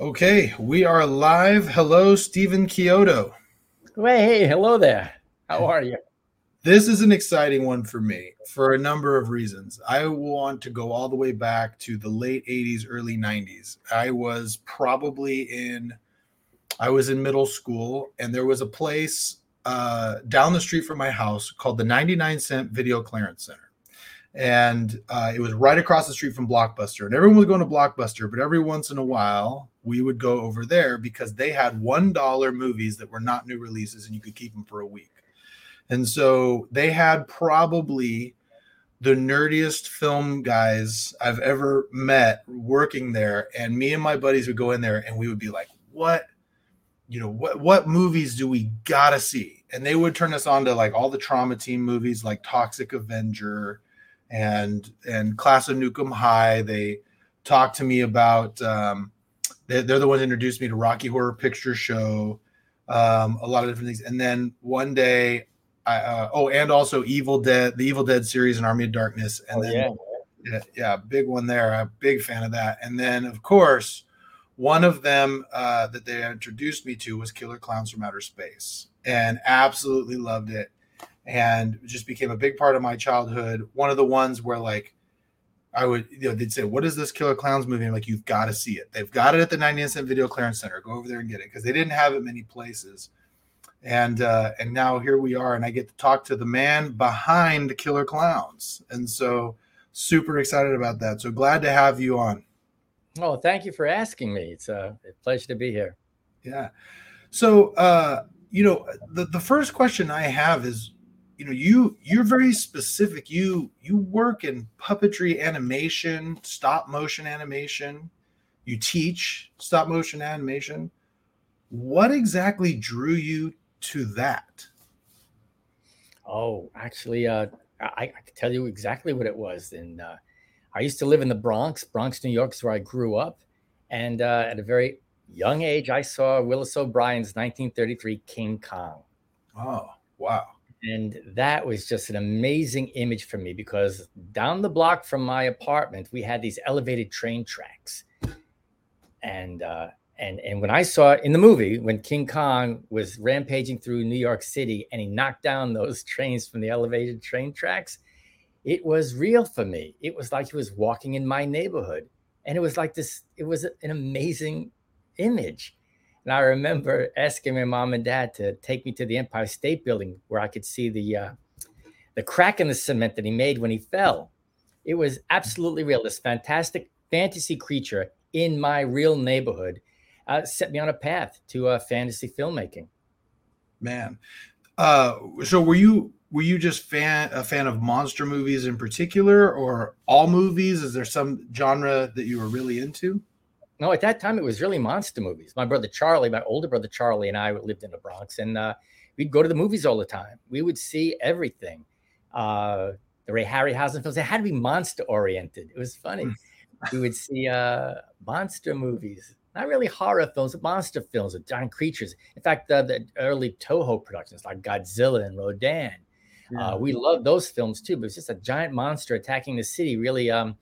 Okay, we are live. Hello, Stephen Chiodo. Hey, hello there. How are you? This is an exciting one for me for a number of reasons. I want to go all the way back to the late 80s, early 90s. I was probably in I was in middle school and there was a place uh, down the street from my house called the 99 Cent Video Clearance Center and uh, it was right across the street from Blockbuster. And everyone was going to Blockbuster, but every once in a while we would go over there because they had one dollar movies that were not new releases, and you could keep them for a week. And so they had probably the nerdiest film guys I've ever met working there. And me and my buddies would go in there, and we would be like, "What?" You know what? What movies do we gotta see? And they would turn us on to like all the Troma team movies, like Toxic Avenger, and and Class of Nuke 'Em High. They talked to me about. Um, they, they're the ones that introduced me to Rocky Horror Picture Show, um, a lot of different things. And then one day, I, uh, oh, and also Evil Dead, the Evil Dead series and Army of Darkness. And Oh, then, yeah. yeah, yeah, big one there. I'm a big fan of that. And then, of course, one of them uh, that they introduced me to was Killer Klowns from Outer Space, and absolutely loved it, and just became a big part of my childhood. One of the ones where like I would, you know, they'd say, "What is this Killer Klowns movie?" I'm like, "You've got to see it. They've got it at the 99 Cent Video Clearance Center. Go over there and get it because they didn't have it many places." And uh, and now here we are, and I get to talk to the man behind Killer Klowns, and so super excited about that. So glad to have you on. Oh, thank you for asking me. It's a pleasure to be here. Yeah. So, uh, you know, the, the first question I have is, you know, you you're very specific. You you work in puppetry animation, stop motion animation. You teach stop motion animation. What exactly drew you to that? Oh, actually, uh, I, I can tell you exactly what it was. And uh, I used to live in the Bronx, Bronx, New York, is where I grew up. And uh, at a very young age, I saw Willis O'Brien's 1933 King Kong. Oh, wow. And that was just an amazing image for me because down the block from my apartment, we had these elevated train tracks. And uh, and and when I saw it in the movie, when King Kong was rampaging through New York City and he knocked down those trains from the elevated train tracks, it was real for me. It was like he was walking in my neighborhood. And it was like this, it was an amazing image. And I remember asking my mom and dad to take me to the Empire State Building where I could see the uh, the crack in the cement that he made when he fell. It was absolutely real. This fantastic fantasy creature in my real neighborhood uh, set me on a path to uh, fantasy filmmaking. Man. Uh, so were you were you just fan a fan of monster movies in particular or all movies? Is there some genre that you were really into? No, at that time it was really monster movies. My brother Charlie, my older brother Charlie, and I lived in the Bronx, and uh, we'd go to the movies all the time. We would see everything. Uh, the Ray Harryhausen films. They had to be monster oriented. It was funny. we would see uh, monster movies, not really horror films, but monster films with giant creatures. In fact, uh, the early Toho productions like Godzilla and Rodan. Uh, we loved those films too, but it's just a giant monster attacking the city. Really um,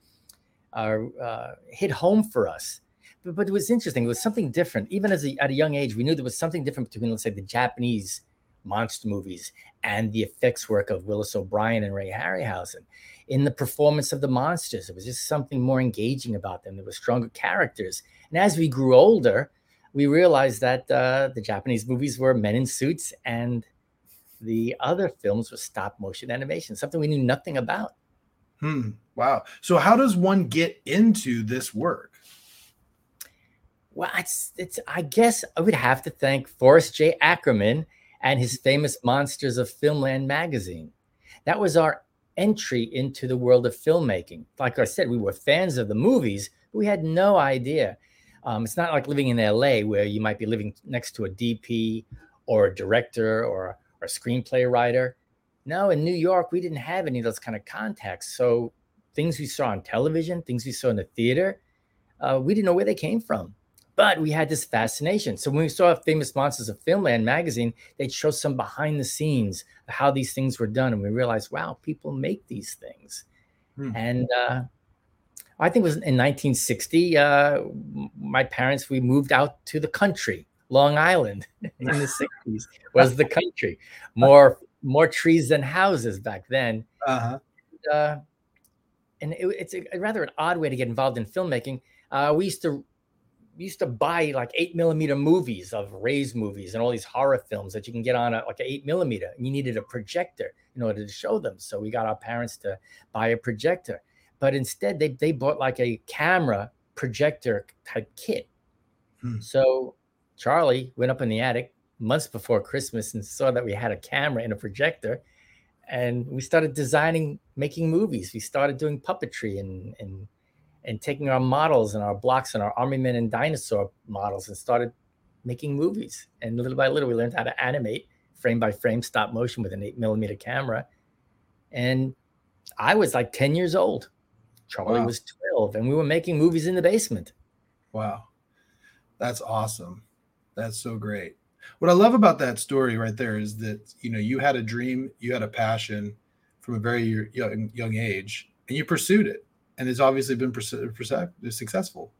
uh, uh, hit home for us. But, but it was interesting. It was something different. Even as a, at a young age, we knew there was something different between, let's say, the Japanese monster movies and the effects work of Willis O'Brien and Ray Harryhausen. In the performance of the monsters, it was just something more engaging about them. There were stronger characters. And as we grew older, we realized that uh, the Japanese movies were men in suits and the other films were stop motion animation, something we knew nothing about. Hmm. Wow. So how does one get into this work? Well, it's it's. I guess I would have to thank Forrest J. Ackerman and his famous Monsters of Filmland magazine. That was our entry into the world of filmmaking. Like I said, we were fans of the movies, we had no idea. Um, it's not like living in LA where you might be living next to a DP or a director or, or a screenplay writer. No, in New York, we didn't have any of those kind of contacts. So things we saw on television, things we saw in the theater, uh, we didn't know where they came from. But we had this fascination. So when we saw Famous Monsters of Filmland magazine, they'd show some behind the scenes of how these things were done. And we realized, wow, people make these things. Hmm. And uh, I think it was in 1960. Uh, my parents we moved out to the country, Long Island, in the 60s was the country. More more trees than houses back then. Uh-huh. Uh, and it, it's a, rather an odd way to get involved in filmmaking. Uh, we used to we used to buy like eight millimeter movies of Ray's movies and all these horror films that you can get on a, like an eight millimeter. And you needed a projector in order to show them. So we got our parents to buy a projector. But instead, they they bought like a camera projector type kit. Hmm. So Charlie went up in the attic months before Christmas and saw that we had a camera and a projector. And we started designing, making movies. We started doing puppetry and and and taking our models and our blocks and our army men and dinosaur models and started making movies. And little by little, we learned how to animate frame by frame, stop motion with an eight millimeter camera. And I was like 10 years old. Charlie wow. was 12, and we were making movies in the basement. Wow. That's awesome. That's so great. What I love about that story right there is that, you know, you had a dream, you had a passion from a very young, young age, and you pursued it and it's obviously been successful.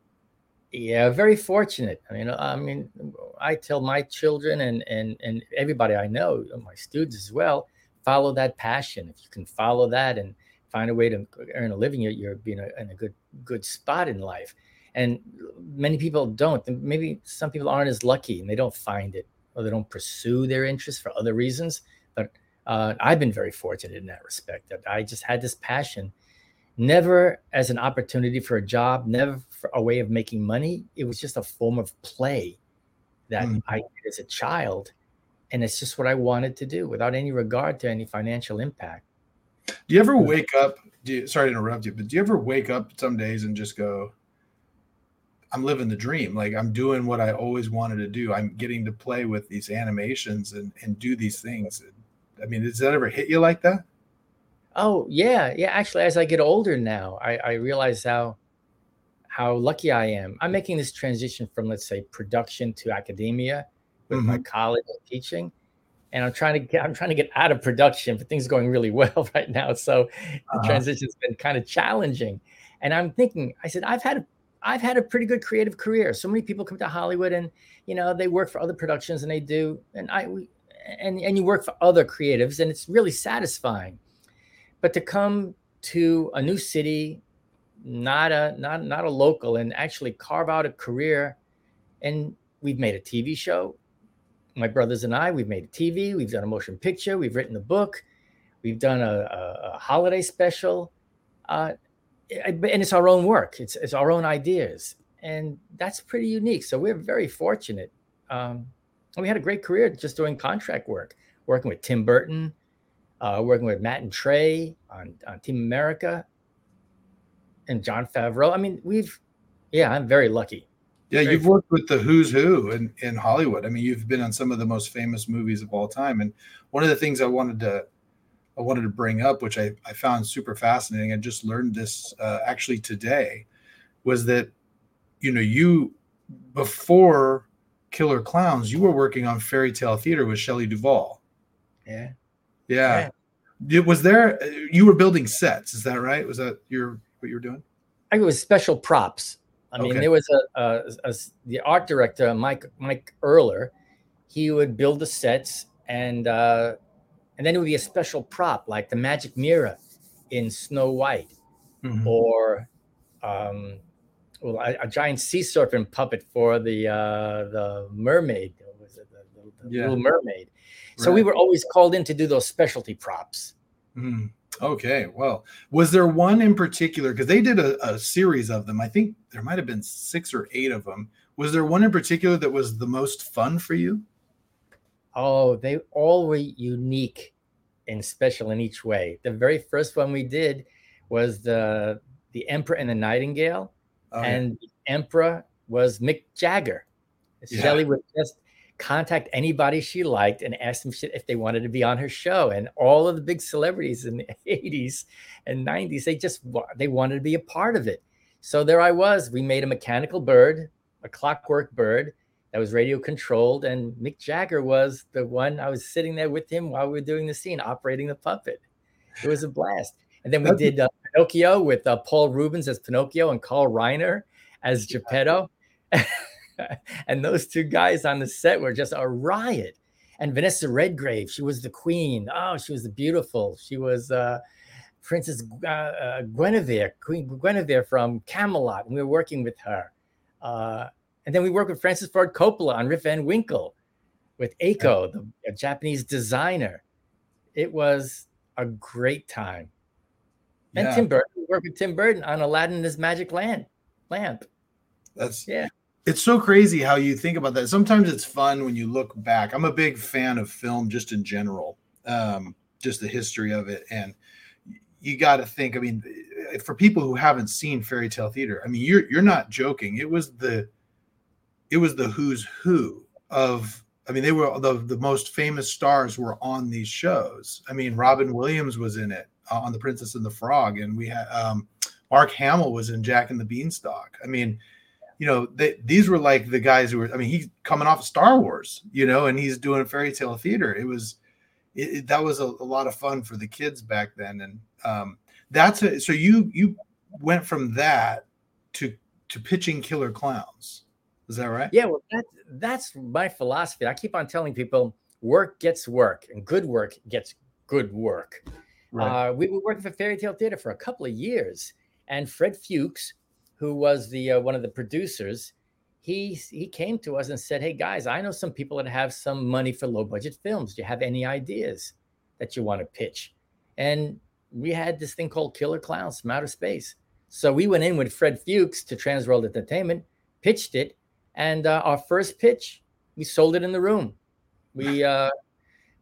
Yeah, very fortunate. I mean, I mean, I tell my children and and and everybody I know, my students as well, follow that passion. If you can follow that and find a way to earn a living, you're, you're being a, in a good good spot in life. And many people don't. Maybe some people aren't as lucky and they don't find it or they don't pursue their interests for other reasons. But uh, I've been very fortunate in that respect. That I just had this passion never as an opportunity for a job, never for a way of making money. It was just a form of play that mm. I did as a child. And it's just what I wanted to do without any regard to any financial impact. Do you ever wake up? You, sorry to interrupt you, but do you ever wake up some days and just go, I'm living the dream. Like I'm doing what I always wanted to do. I'm getting to play with these animations and, and do these things. I mean, does that ever hit you like that? Oh yeah, yeah. Actually, as I get older now, I, I realize how how lucky I am. I'm making this transition from let's say production to academia with mm-hmm. my college teaching, and I'm trying to get I'm trying to get out of production, but things are going really well right now. So uh-huh. the transition's been kind of challenging. And I'm thinking, I said, I've had a I've had a pretty good creative career. So many people come to Hollywood and you know they work for other productions and they do, and I we, and and you work for other creatives and it's really satisfying but to come to a new city not a not not a local and actually carve out a career. And we've made a tv show. My brothers and i we've made a tv we've done a motion picture we've written a book we've done a, a, a holiday special uh, and it's our own work. It's, it's our own ideas. And that's pretty unique. So we're very fortunate. Um, we had a great career just doing contract work working with tim burton uh, working with Matt and Trey on, on Team America and Jon Favreau. I mean, we've, yeah, I'm very lucky. Yeah, very you've worked with the who's who in, in Hollywood. I mean, you've been on some of the most famous movies of all time. And one of the things I wanted to I wanted to bring up, which I, I found super fascinating, I just learned this uh, actually today, was that you know you before Killer Klowns, you were working on Fairy Tale Theater with Shelley Duvall. Yeah. Yeah. yeah. Was there you were building sets? Is that right? Was that your what you were doing? I think it was special props. I mean, there was a, a, a, the art director Mike Mike Erler. He would build the sets, and uh, and then it would be a special prop like the magic mirror in Snow White, mm-hmm. or um, well, a, a, giant sea serpent puppet for the uh, the mermaid. Was it the, the, the yeah. little mermaid? So right. we were always called in to do those specialty props. Mm. Okay. Well, was there one in particular? Because they did a, a, series of them. I think there might have been six or eight of them. Was there one in particular that was the most fun for you? Oh, they all were unique and special in each way. The very first one we did was the the Emperor and the Nightingale, oh, and yeah. the Emperor was Mick Jagger. Yeah. Shelley would just contact anybody she liked and ask them if they wanted to be on her show. And all of the big celebrities in the 80s and 90s, they just they wanted to be a part of it. So there I was. We made a mechanical bird, a clockwork bird that was radio controlled, and Mick Jagger was the one. I was sitting there with him while we were doing the scene, operating the puppet. It was a blast. And then we did uh, Pinocchio with uh, Paul Reubens as Pinocchio and Carl Reiner as Geppetto. and those two guys on the set were just a riot. And Vanessa Redgrave, she was the queen. Oh, she was beautiful. She was uh, Princess uh, uh, Guinevere, Queen Guinevere from Camelot. And we were working with her. Uh, and then we worked with Francis Ford Coppola on Rip Van Winkle with Eiko, the Japanese designer. It was a great time. And yeah. Tim Burton, we worked with Tim Burton on Aladdin and his magic lamp. Lamp. That's yeah. It's so crazy how you think about that. Sometimes it's fun when you look back. I'm a big fan of film just in general, um, just the history of it. And you got to think, I mean, for people who haven't seen fairy tale theater, I mean, you're you're not joking. It was the it was the who's who of I mean, they were the, the most famous stars were on these shows. I mean, Robin Williams was in it uh, on The Princess and the Frog, and we had um, Mark Hamill was in Jack and the Beanstalk. I mean, you know, they, these were like the guys who were. I mean, he's coming off of Star Wars, you know, and he's doing fairy tale theater. It was it, it, that was a, a, lot of fun for the kids back then, and um, that's a, so you you went from that to to pitching Killer Klowns. Is that right? Yeah, well, that's that's my philosophy. I keep on telling people work gets work, and good work gets good work. Right. Uh, we were working for Fairy Tale Theater for a couple of years, and Fred Fuchs, who was the uh, one of the producers, he he came to us and said, "Hey guys, I know some people that have some money for low budget films. Do you have any ideas that you want to pitch?" And we had this thing called Killer Klowns from Outer Space. So we went in with Fred Fuchs to Transworld Entertainment, pitched it, and uh, our first pitch, we sold it in the room. We uh,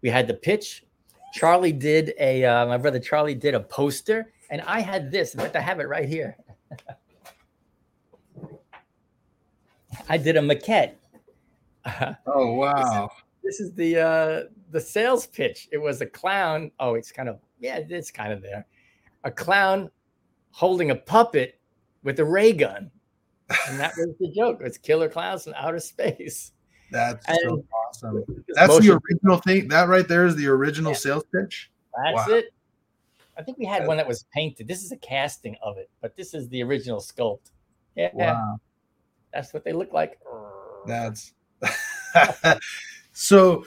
we had the pitch. Charlie did a uh, my brother Charlie did a poster, and I had this. In fact, I have it right here. I did a maquette. Oh wow! This is, this is the uh, the sales pitch. It was a clown. Oh, it's kind of yeah, it's kind of there. A clown holding a puppet with a ray gun and that was the joke. It's killer clowns from outer space. That's and so awesome. That's the original thing. That right there is the original yeah. sales pitch. That's wow. it. I think we had one that was painted. This is a casting of it, but this is the original sculpt. Yeah. Wow. That's what they look like. That's so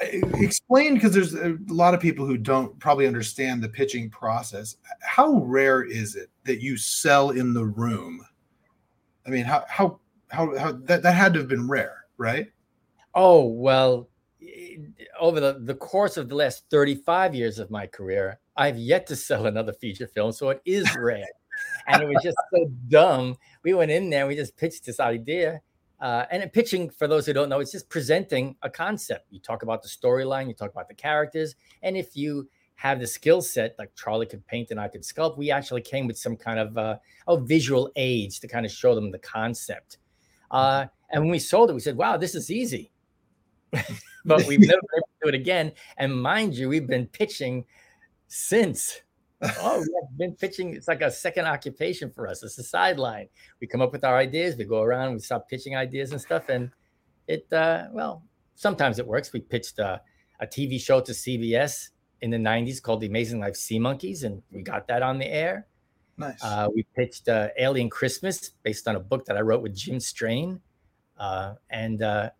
explain because there's a lot of people who don't probably understand the pitching process. How rare is it that you sell in the room I mean, how how how, how that, that had to have been rare, right? Oh well, over the, the course of the last 35 years of my career, I've yet to sell another feature film, so it is rare. and it was just so dumb. We went in there, we just pitched this idea. Uh, and pitching, for those who don't know, it's just presenting a concept. You talk about the storyline, you talk about the characters, and if you have the skill set like Charlie could paint and I could sculpt. We actually came with some kind of uh, oh, visual aids to kind of show them the concept. Uh, and when we sold it, we said, "Wow, this is easy." but we've never been able to do it again. And mind you, we've been pitching since. Oh, we've been pitching. It's like a second occupation for us. It's a sideline. We come up with our ideas. We go around. We start pitching ideas and stuff. And it, uh, well, sometimes it works. We pitched uh, a TV show to CBS in the 90s called The Amazing Live Sea Monkeys, and we got that on the air. Nice. Uh, we pitched uh, Alien Christmas based on a book that I wrote with Jim Strain. Uh, and uh,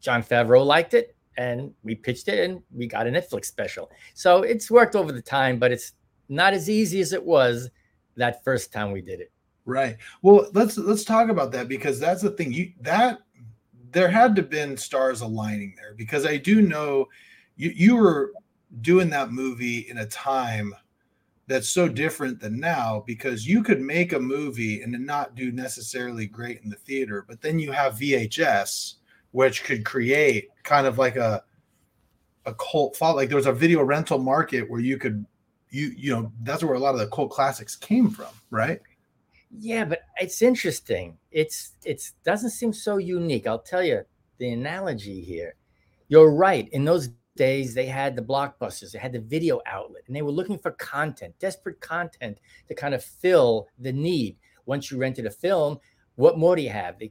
Jon Favreau liked it, and we pitched it, and we got a Netflix special. So it's worked over the time, but it's not as easy as it was that first time we did it. Right. Well, let's let's talk about that because that's the thing. You that there had to been stars aligning there because I do know you you were doing that movie in a time that's so different than now because you could make a movie and not do necessarily great in the theater, but then you have VHS, which could create kind of like a a cult follow. Like there was a video rental market where you could you you know that's where a lot of the cult classics came from, right? Yeah, but it's interesting. It's it's doesn't seem so unique. I'll tell you the analogy here. You're right. In those days they had the blockbusters they had the video outlet and they were looking for content desperate content to kind of fill the need once you rented a film what more do you have they,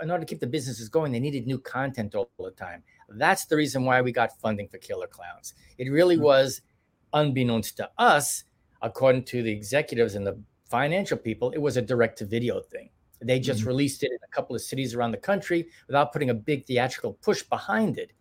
in order to keep the businesses going they needed new content all the time that's the reason why we got funding for killer clowns it really mm-hmm. was unbeknownst to us according to the executives and the financial people, it was a direct to video thing. They just mm-hmm. released it in a couple of cities around the country without putting a big theatrical push behind it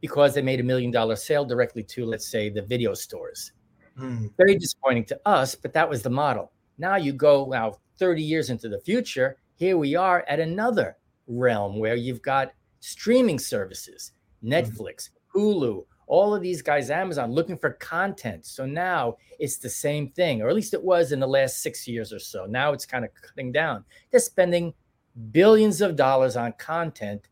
because they made a million dollar sale directly to, let's say, the video stores. Mm. Very disappointing to us, but that was the model. Now you go now 30 years into the future, here we are at another realm where you've got streaming services, mm-hmm. Netflix, mm. Hulu, all of these guys, Amazon, looking for content. So now it's the same thing, or at least it was in the last six years or so. Now it's kind of cutting down. They're spending billions of dollars on content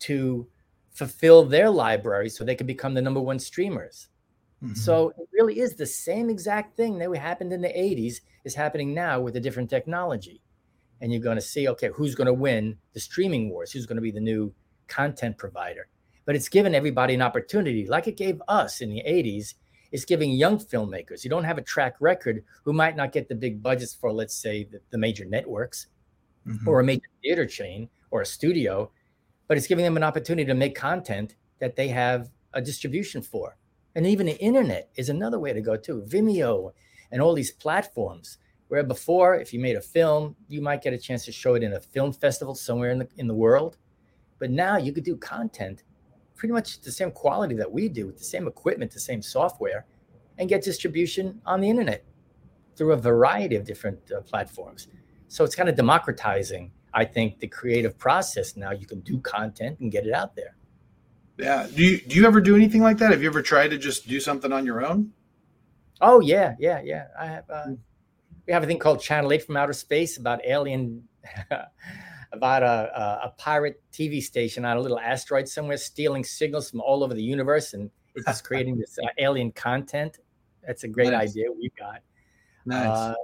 to fulfill their library so they can become the number one streamers. Mm-hmm. So it really is the same exact thing that happened in the 80s is happening now with a different technology. And you're going to see, okay, who's going to win the streaming wars? Who's going to be the new content provider? But it's given everybody an opportunity, like it gave us in the 80s. It's giving young filmmakers who don't have a track record who might not get the big budgets for, let's say, the, the major networks mm-hmm. or a major theater chain or a studio, but it's giving them an opportunity to make content that they have a distribution for. And even the internet is another way to go too. Vimeo and all these platforms where before, if you made a film, you might get a chance to show it in a film festival somewhere in the in the world. But now you could do content pretty much the same quality that we do with the same equipment, the same software, and get distribution on the internet through a variety of different uh, platforms. So it's kind of democratizing, I think, the creative process. Now you can do content and get it out there. Yeah. Do you do you ever do anything like that? Have you ever tried to just do something on your own? Oh yeah, yeah, yeah. I have. Uh, we have a thing called Channel Eight from Outer Space about alien about a, a, a, pirate TV station on a little asteroid somewhere, stealing signals from all over the universe, and it's just creating this uh, alien content. That's a great nice. idea we've got. Nice. Uh,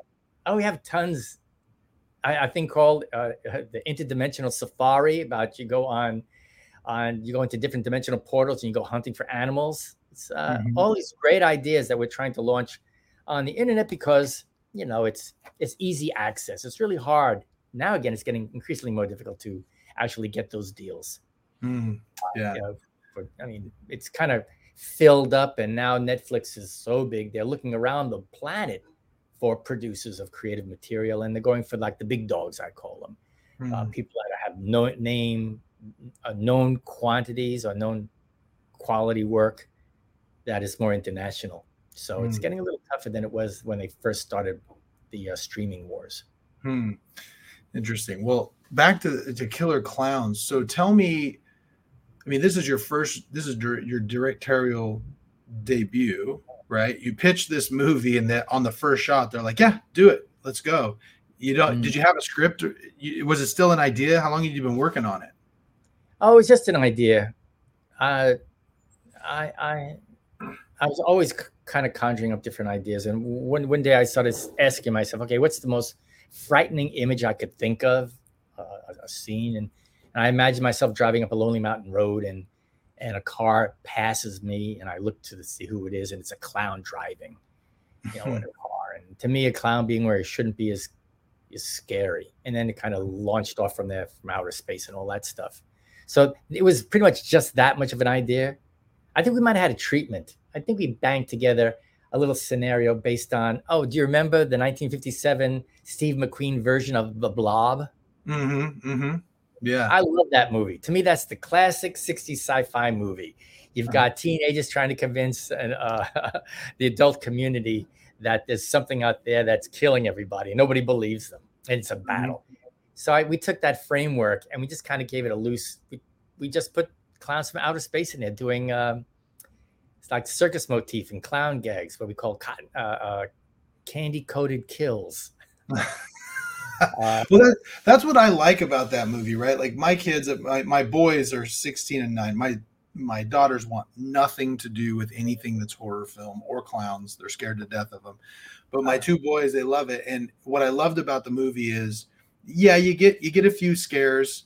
oh, we have tons. I, I think called uh, the interdimensional safari. About you go on, on you go into different dimensional portals and you go hunting for animals. It's uh, mm-hmm. all these great ideas that we're trying to launch on the internet because you know it's it's easy access. It's really hard now again it's getting increasingly more difficult to actually get those deals mm, yeah uh, you know, for, i mean it's kind of filled up and now netflix is so big they're looking around the planet for producers of creative material and they're going for like the big dogs i call them mm. uh, hmm. people that have no name uh, known quantities or known quality work that is more international so mm. it's getting a little tougher than it was when they first started the uh, streaming wars hmm. Interesting. Well, back to to Killer Klowns. So tell me, I mean, this is your first, this is your directorial debut, right? You pitched this movie, and that on the first shot, they're like, "Yeah, do it, let's go." You don't? Mm. Did you have a script? Or, was it still an idea? How long had you been working on it? Oh, it's just an idea. Uh, I I I was always kind of conjuring up different ideas, and one one day I started asking myself, "Okay, what's the most frightening image I could think of, uh, a scene, and, and I imagine myself driving up a lonely mountain road, and and a car passes me, and I look to see who it is, and it's a clown driving, you know, in a car. And to me, a clown being where he shouldn't be is is scary. And then it kind of launched off from there, from outer space and all that stuff. So it was pretty much just that much of an idea. I think we might have had a treatment. I think we banged together a little scenario based on oh do you remember the 1957 steve mcqueen version of the blob mm-hmm, mm-hmm. yeah i love that movie to me that's the classic 60s sci-fi movie you've uh-huh. got teenagers trying to convince uh, the adult community that there's something out there that's killing everybody and nobody believes them and it's a mm-hmm. battle mm-hmm. so I, we took that framework and we just kind of gave it a loose we, we just put clowns from outer space in there doing um, it's like circus motif and clown gags, what we call cotton, uh, uh, candy coated kills. uh, well, that, that's what I like about that movie, right? Like my kids, my, my boys are 16 and nine. My my daughters want nothing to do with anything that's horror film or clowns. They're scared to death of them. But my two boys, they love it. And what I loved about the movie is, yeah, you get you get a few scares,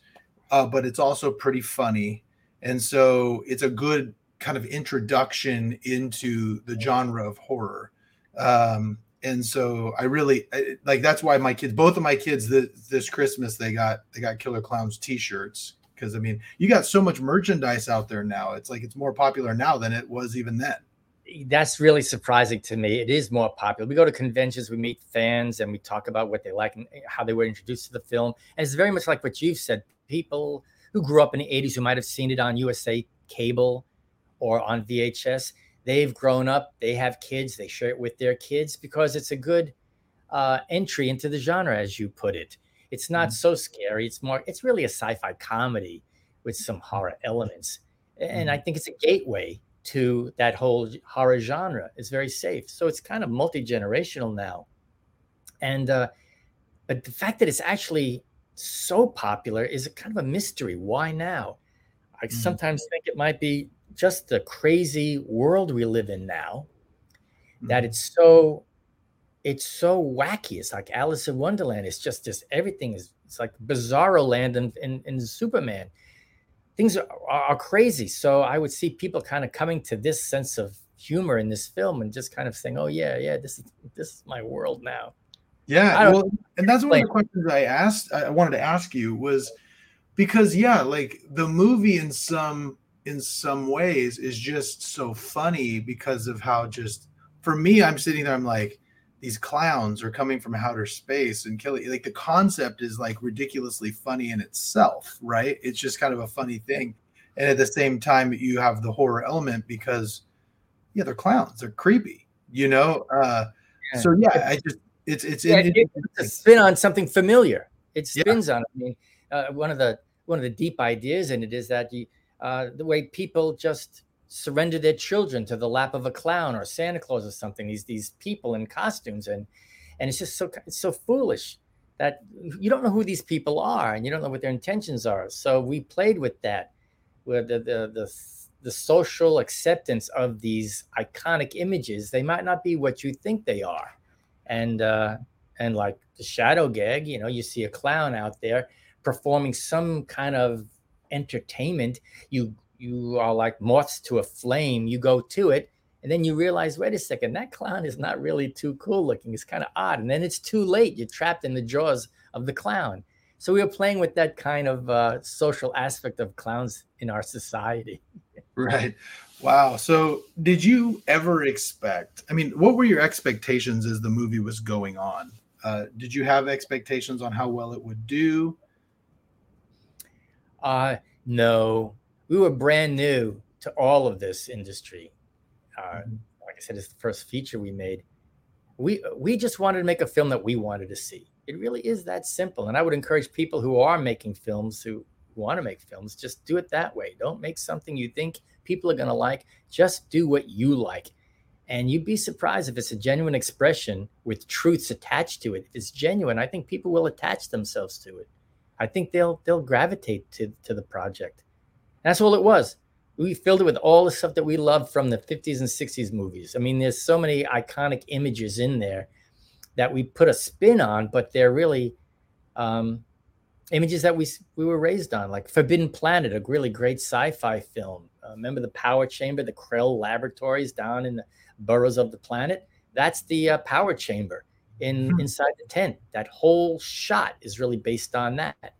uh, but it's also pretty funny. And so it's a good kind of introduction into the genre of horror. Um, and so I really I, like that's why my kids, both of my kids, the, this Christmas they got they got Killer Klowns T-shirts because I mean you got so much merchandise out there now. It's like it's more popular now than it was even then. that's really surprising to me. It is more popular. We go to conventions, we meet fans, and we talk about what they like and how they were introduced to the film. And it's very much like what you've said. People who grew up in the 80s who might have seen it on USA cable or on VHS, they've grown up, they have kids, they share it with their kids because it's a good uh, entry into the genre, as you put it. It's not mm-hmm. so scary. It's more, it's really a sci fi comedy with some horror elements. And mm-hmm. I think it's a gateway to that whole horror genre. It's very safe. So it's kind of multi generational now. And, uh, but the fact that it's actually so popular is a kind of a mystery. Why now? I mm-hmm. sometimes think it might be just the crazy world we live in now mm-hmm. that it's so it's so wacky. It's like Alice in Wonderland. It's just just everything is it's like bizarro land and in, in, in, Superman. Things are, are crazy. So I would see people kind of coming to this sense of humor in this film and just kind of saying, "Oh yeah, yeah, this is this is my world now." Yeah, well, and that's one of the questions I asked. I wanted to ask you was because yeah, like the movie in some in some ways is just so funny because of how just for me, I'm sitting there, I'm like, these clowns are coming from outer space and killing like the concept is like ridiculously funny in itself right it's just kind of a funny thing and at the same time you have the horror element because yeah they're clowns they're creepy you know uh yeah. so yeah i just it's it's, yeah, it, it's a spin on something familiar it spins yeah. on it. i mean uh, one of the one of the deep ideas in it is that you uh the way people just surrender their children to the lap of a clown or Santa Claus or something. These these people in costumes and and it's just so it's so foolish that you don't know who these people are and you don't know what their intentions are. So we played with that, with the the the, the social acceptance of these iconic images. They might not be what you think they are, and uh, and like the shadow gag, you know, you see a clown out there performing some kind of entertainment. You you are like moths to a flame. You go to it, and then you realize, wait a second, that clown is not really too cool looking. It's kind of odd. And then it's too late. You're trapped in the jaws of the clown. So we were playing with that kind of uh, social aspect of clowns in our society. right. Wow. So did you ever expect? I mean, what were your expectations as the movie was going on? Uh, did you have expectations on how well it would do? Uh, no, we were brand new to all of this industry. Uh, mm-hmm. Like I said, it's the first feature we made. We we just wanted to make a film that we wanted to see. It really is that simple. And I would encourage people who are making films who want to make films, just do it that way. Don't make something you think people are going to like. Just do what you like. And you'd be surprised if it's a genuine expression with truths attached to it. If it's genuine, I think people will attach themselves to it. I think they'll they'll gravitate to to the project. That's all it was. We filled it with all the stuff that we loved from the 50s and 60s movies. I mean, there's so many iconic images in there that we put a spin on, but they're really um, images that we we were raised on, like Forbidden Planet, a really great sci-fi film. Uh, remember the power chamber, the Krell laboratories down in the burrows of the planet? That's the uh, power chamber in hmm. inside the tent. That whole shot is really based on that.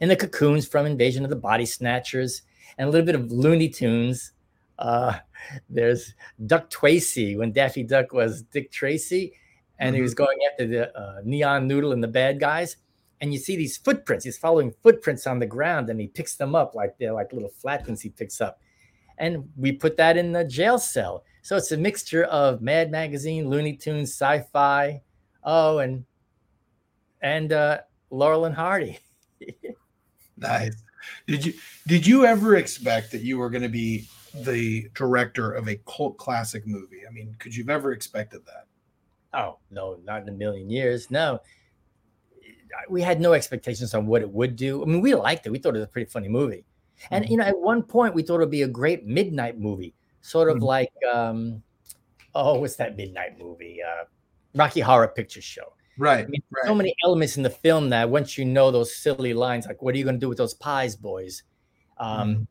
And the cocoons from Invasion of the Body Snatchers and a little bit of Looney Tunes. Uh, there's Duck Tracy when Daffy Duck was Dick Tracy, and mm-hmm. he was going after the uh, Neon Noodle and the bad guys. And you see these footprints. He's following footprints on the ground, and he picks them up like they're like little flat things he picks up. And we put that in the jail cell. So it's a mixture of Mad Magazine, Looney Tunes, sci-fi, oh, and and uh, Laurel and Hardy. nice. Did you did you ever expect that you were going to be the director of a cult classic movie? I mean, could you've ever expected that? Oh no, not in a million years. No, we had no expectations on what it would do. I mean, we liked it. We thought it was a pretty funny movie, and mm-hmm. you know, at one point we thought it'd be a great midnight movie, sort of mm-hmm. like, um, oh, what's that midnight movie? Uh, Rocky Horror Picture Show. Right. I mean, right. so many elements in the film that once you know those silly lines, like what are you going to do with those pies, boys? Um, mm.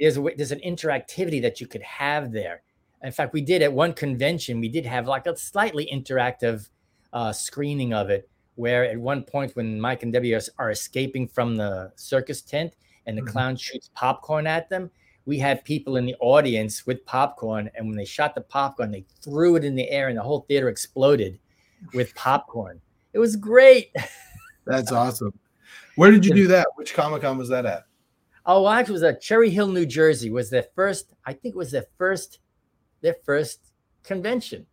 There's a, there's an interactivity that you could have there. In fact, we did at one convention, we did have like a slightly interactive uh, screening of it, where at one point when Mike and Debbie are, are escaping from the circus tent and the mm-hmm. clown shoots popcorn at them, we had people in the audience with popcorn, and when they shot the popcorn, they threw it in the air, and the whole theater exploded with popcorn. It was great. That's awesome. Where did you do that? Which Comic Con was that at? Oh, well, actually, it was at Cherry Hill, New Jersey. Was their first? I think it was their first, their first convention,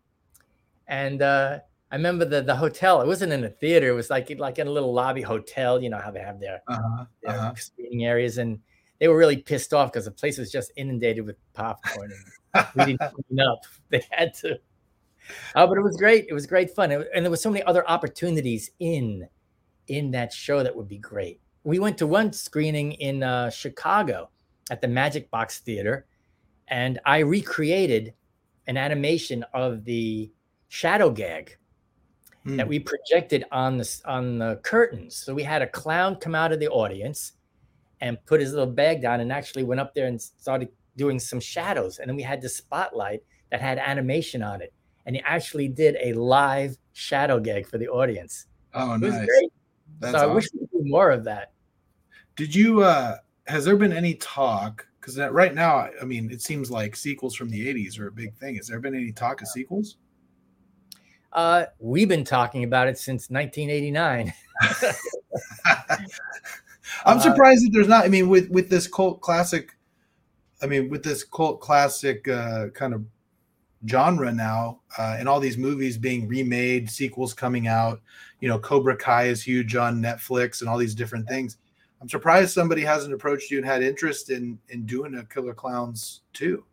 and uh, I remember the the hotel. It wasn't in a theater. It was like like in a little lobby hotel. You know how they have their, uh-huh, their uh-huh. screening areas, and they were really pissed off because the place was just inundated with popcorn. And we didn't clean up. They had to. Oh, but it was great. It was great fun, it, and there were so many other opportunities in in that show that would be great. We went to one screening in uh, Chicago at the Music Box Theater, and I recreated an animation of the shadow gag mm. that we projected on the on the curtains. So we had a clown come out of the audience and put his little bag down and actually went up there and started doing some shadows. And then we had the spotlight that had animation on it. And he actually did a live shadow gag for the audience. Oh, nice. That's so awesome. I wish we could do more of that. Did you uh has there been any talk? Because right now, I mean, it seems like sequels from the 80s are a big thing. Has there been any talk of sequels? Uh, we've been talking about it since 1989. I'm uh, surprised that there's not. I mean, with with this cult classic, I mean, with this cult classic uh, kind of genre now, uh, and all these movies being remade, sequels coming out. You know, Cobra Kai is huge on Netflix, and all these different things. I'm surprised somebody hasn't approached you and had interest in in doing a Killer Klowns too.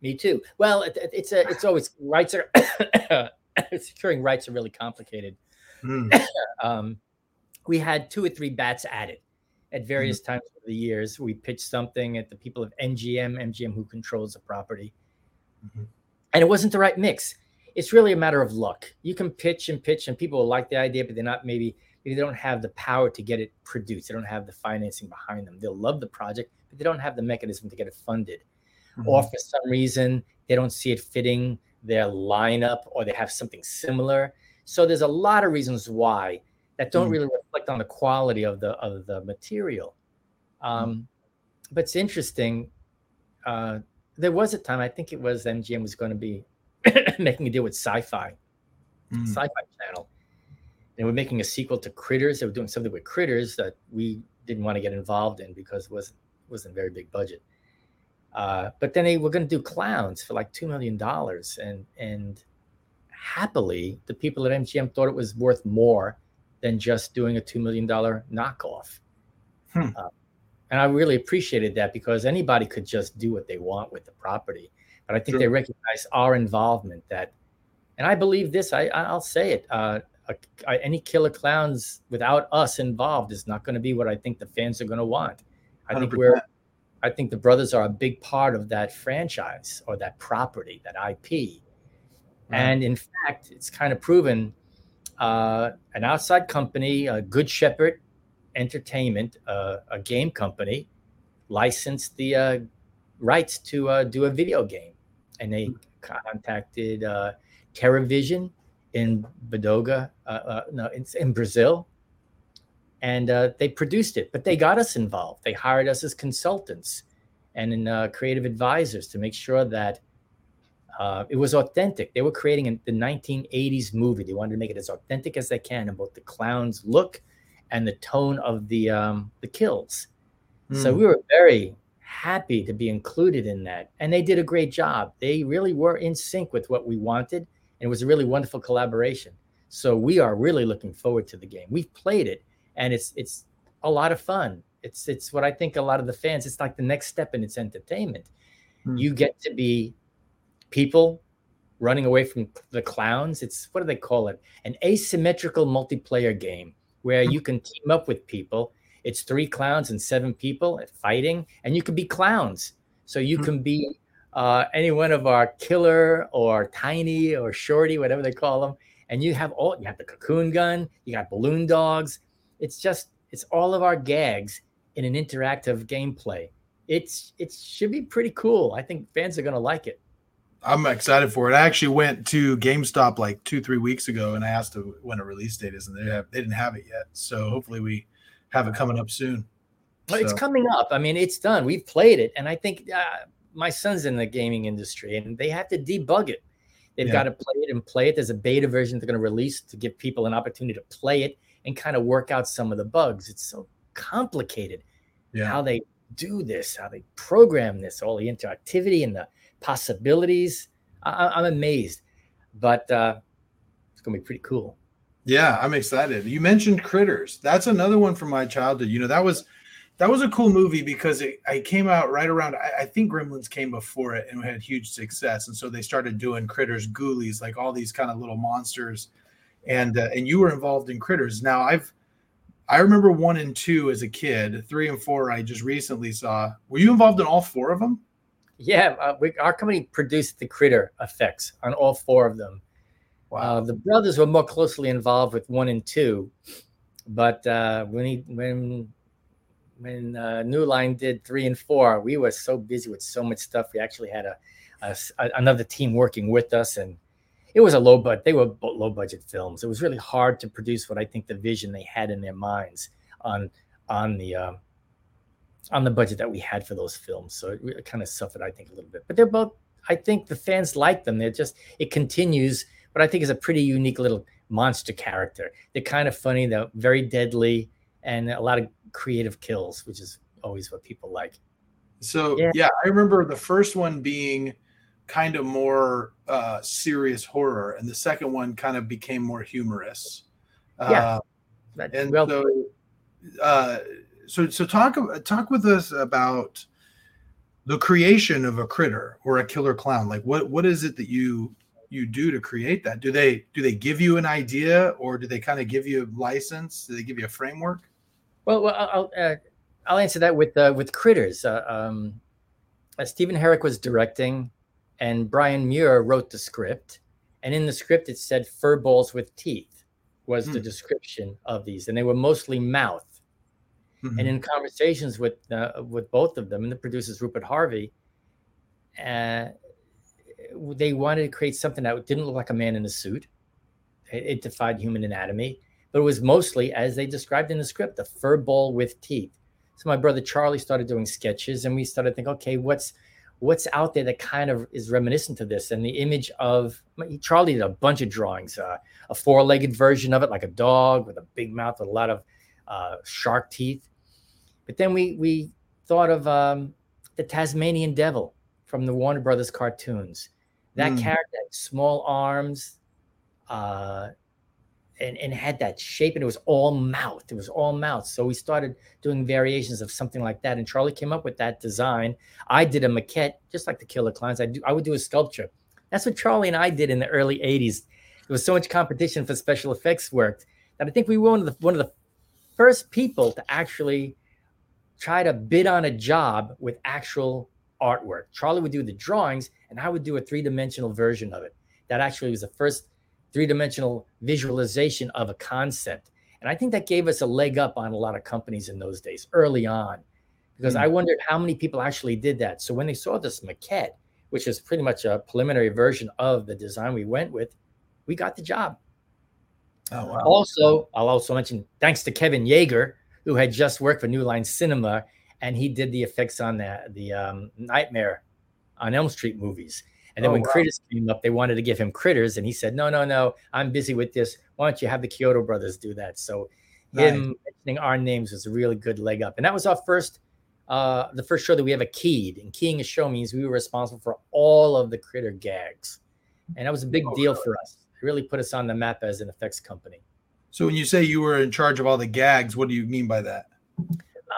Me too. Well, it, it's a it's always rights are securing rights are really complicated. Mm. um, we had two or three bats at it at various mm-hmm. times over the years. We pitched something at the people of MGM, MGM who controls the property, mm-hmm. and it wasn't the right mix. It's really a matter of luck. You can pitch and pitch, and people will like the idea, but they're not maybe maybe they don't have the power to get it produced. They don't have the financing behind them. They'll love the project, but they don't have the mechanism to get it funded, mm-hmm. or for some reason they don't see it fitting their lineup, or they have something similar. So there's a lot of reasons why that don't mm. really reflect on the quality of the of the material. Um, mm. But it's interesting. Uh, there was a time I think it was MGM was going to be making a deal with Sci-Fi, mm. Sci-Fi Channel. They were making a sequel to Critters. They were doing something with Critters that we didn't want to get involved in because it wasn't wasn't a very big budget. Uh, but then they were going to do Clowns for like two million dollars, and and happily, the people at MGM thought it was worth more than just doing a $2 million knockoff. Hmm. Uh, and I really appreciated that because anybody could just do what they want with the property. But I think sure. they recognize our involvement that, and I believe this, I, I'll say it. Uh, any killer clowns without us involved is not going to be what I think the fans are going to want. I 100%. think we're, I think the brothers are a big part of that franchise or that property, that IP. And in fact, it's kind of proven uh, an outside company, a Good Shepherd Entertainment, uh, a game company, licensed the uh, rights to uh, do a video game, and they contacted uh, Teravision in Bogotá, uh, no, it's in Brazil, and they produced it. But they got us involved. They hired us as consultants and in creative advisors to make sure that uh, it was authentic. They were creating a, the 1980s movie. They wanted to make it as authentic as they can in both the clown's look and the tone of the um, the kills. Mm. So hmm. we were very happy to be included in that, and they did a great job. They really were in sync with what we wanted, and it was a really wonderful collaboration. So we are really looking forward to the game. We've played it, and it's it's a lot of fun. It's it's what I think a lot of the fans. It's like the next step in its entertainment. Mm. You get to be people running away from the clowns. It's what do they call it? An asymmetrical multiplayer game where you can team up with people. It's three clowns and seven people fighting, and you can be clowns. So you hmm. can be uh, any one of our killer or tiny or shorty, whatever they call them. And you have all you have the cocoon gun, you got balloon dogs. It's just it's all of our gags in an interactive gameplay. It's it should be pretty cool. I think fans are gonna like it. I'm excited for it. I actually went to GameStop like two, three weeks ago, and I asked when a release date is, and they have they didn't have it yet. So hopefully we have it coming up soon. So. It's coming up. I mean, it's done. We've played it, and I think uh, my son's in the gaming industry, and they have to debug it. They've yeah. got to play it and play it. There's a beta version they're going to release to give people an opportunity to play it and kind of work out some of the bugs. It's so complicated yeah. how they do this, how they program this, all the interactivity and the possibilities. I, am amazed, but uh, it's to be pretty cool. Yeah, I'm excited. You mentioned Critters. That's another one from my childhood. You know, that was that was a cool movie because it, it came out right around. I, I, think Gremlins came before it and had huge success, and so they started doing Critters, Ghoulies, like all these kind of little monsters, and uh, and you were involved in Critters. Now I've I remember one and two as a kid. Three and four I just recently saw. Were you involved in all four of them? Yeah, uh, we, our company produced the critter effects on all four of them. Wow. Uh, the brothers were more closely involved with one and two, but uh, when he when when uh, New Line did three and four, we were so busy with so much stuff. We actually had a, a, a another team working with us, and it was a low budget. They were low budget films. It was really hard to produce what I think the vision they had in their minds on on the uh, on the budget that we had for those films. So it, it kind of suffered, I think, a little bit. But they're both. I think the fans like them. They're just it continues. But I think is a pretty unique little monster character. They're kind of funny. They're very deadly and a lot of creative kills, which is always what people like. So yeah, yeah I remember the first one being kind of more uh, serious horror, and the second one kind of became more humorous. Yeah, uh, and well, so, uh, so so talk talk with us about the creation of a critter or a killer clown. Like, what what is it that you you do to create that? Do they do they give you an idea, or do they kind of give you a license? Do they give you a framework? Well, well I'll uh, I'll answer that with uh, with critters. Uh, um, uh, Stephen Herek was directing, and Brian Muir wrote the script. And in the script, it said fur balls with teeth was hmm. the description of these, and they were mostly mouth. Mm-hmm. And in conversations with uh, with both of them, and the producers Rupert Harvey, uh, they wanted to create something that didn't look like a man in a suit. It, it defied human anatomy but it was mostly, as they described in the script, a fur ball with teeth. So my brother Charlie started doing sketches, and we started thinking, okay, what's what's out there that kind of is reminiscent to this? And the image of Charlie did a bunch of drawings, uh, a four-legged version of it, like a dog with a big mouth with a lot of uh, shark teeth. But then we we thought of um, the Tasmanian Devil from the Warner Brothers cartoons. That mm. character had small arms, uh, and, and had that shape and it was all mouth. It was all mouth. So we started doing variations of something like that. And Charlie came up with that design. I did a maquette, just like the Killer Klowns. I do I would do a sculpture. That's what Charlie and I did in the early 80s. There was so much competition for special effects work that I think we were one of the one of the first people to actually try to bid on a job with actual artwork. Charlie would do the drawings and I would do a three-dimensional version of it. That actually was the first three dimensional visualization of a concept. And I think that gave us a leg up on a lot of companies in those days early on, because mm-hmm. I wondered how many people actually did that. So when they saw this maquette, which is pretty much a preliminary version of the design we went with, we got the job. Oh, wow. Also, I'll also mention thanks to Kevin Yagher, who had just worked for New Line Cinema, and he did the effects on the the um, Nightmare on Elm Street movies. And then oh, when wow. Critters came up, they wanted to give him Critters, and he said, "No, no, no, I'm busy with this. Why don't you have the Chiodo brothers do that?" So nice. him mentioning our names was a really good leg up, and that was our first, uh, the first show that we ever keyed. And keying a show means we were responsible for all of the Critter gags, and that was a big oh, deal for us. It really put us on the map as an effects company. So when you say you were in charge of all the gags, what do you mean by that?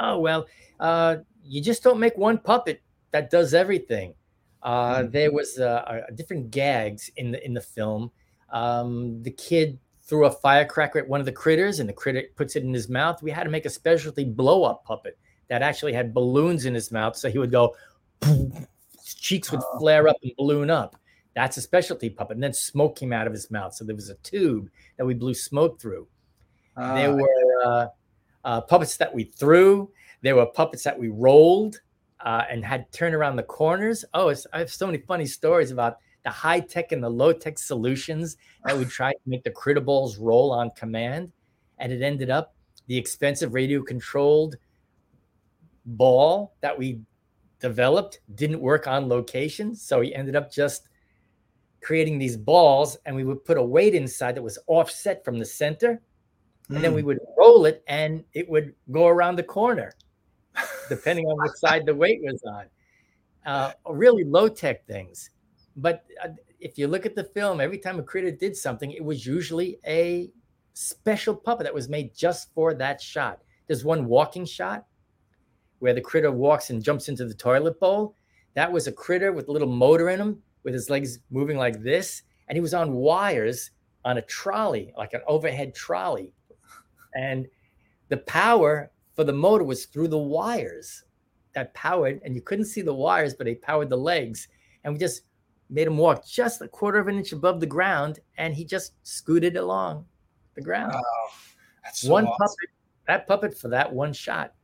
Oh well, uh, you just don't make one puppet that does everything. Uh, mm-hmm. there was uh, different gags in the in the film. Um, the kid threw a firecracker at one of the critters, and the critter puts it in his mouth. We had to make a specialty blow up puppet that actually had balloons in his mouth, so he would go. His cheeks would oh. flare up and balloon up. That's a specialty puppet. And then smoke came out of his mouth, so there was a tube that we blew smoke through. Uh, there were uh, uh, puppets that we threw. There were puppets that we rolled uh, and had turned around the corners. Oh, I have so many funny stories about the high tech and the low tech solutions that we tried to make the critter balls roll on command. And it ended up the expensive radio controlled ball that we developed didn't work on location. So he ended up just creating these balls and we would put a weight inside that was offset from the center. And mm. then we hmm. would roll it and it would go around the corner, depending on which side the weight was on. Uh, really low tech things. But uh, if you look at the film, every time a critter did something, it was usually a special puppet that was made just for that shot. There's one walking shot where the critter walks and jumps into the toilet bowl. That was a critter with a little motor in him, with his legs moving like this. And he was on wires on a trolley, like an overhead trolley. And the power for the motor was through the wires that powered, and you couldn't see the wires, but they powered the legs. And we just made him walk just a quarter of an inch above the ground, and he just scooted along the ground. Wow. That's so one awesome. puppet, that puppet for that one shot.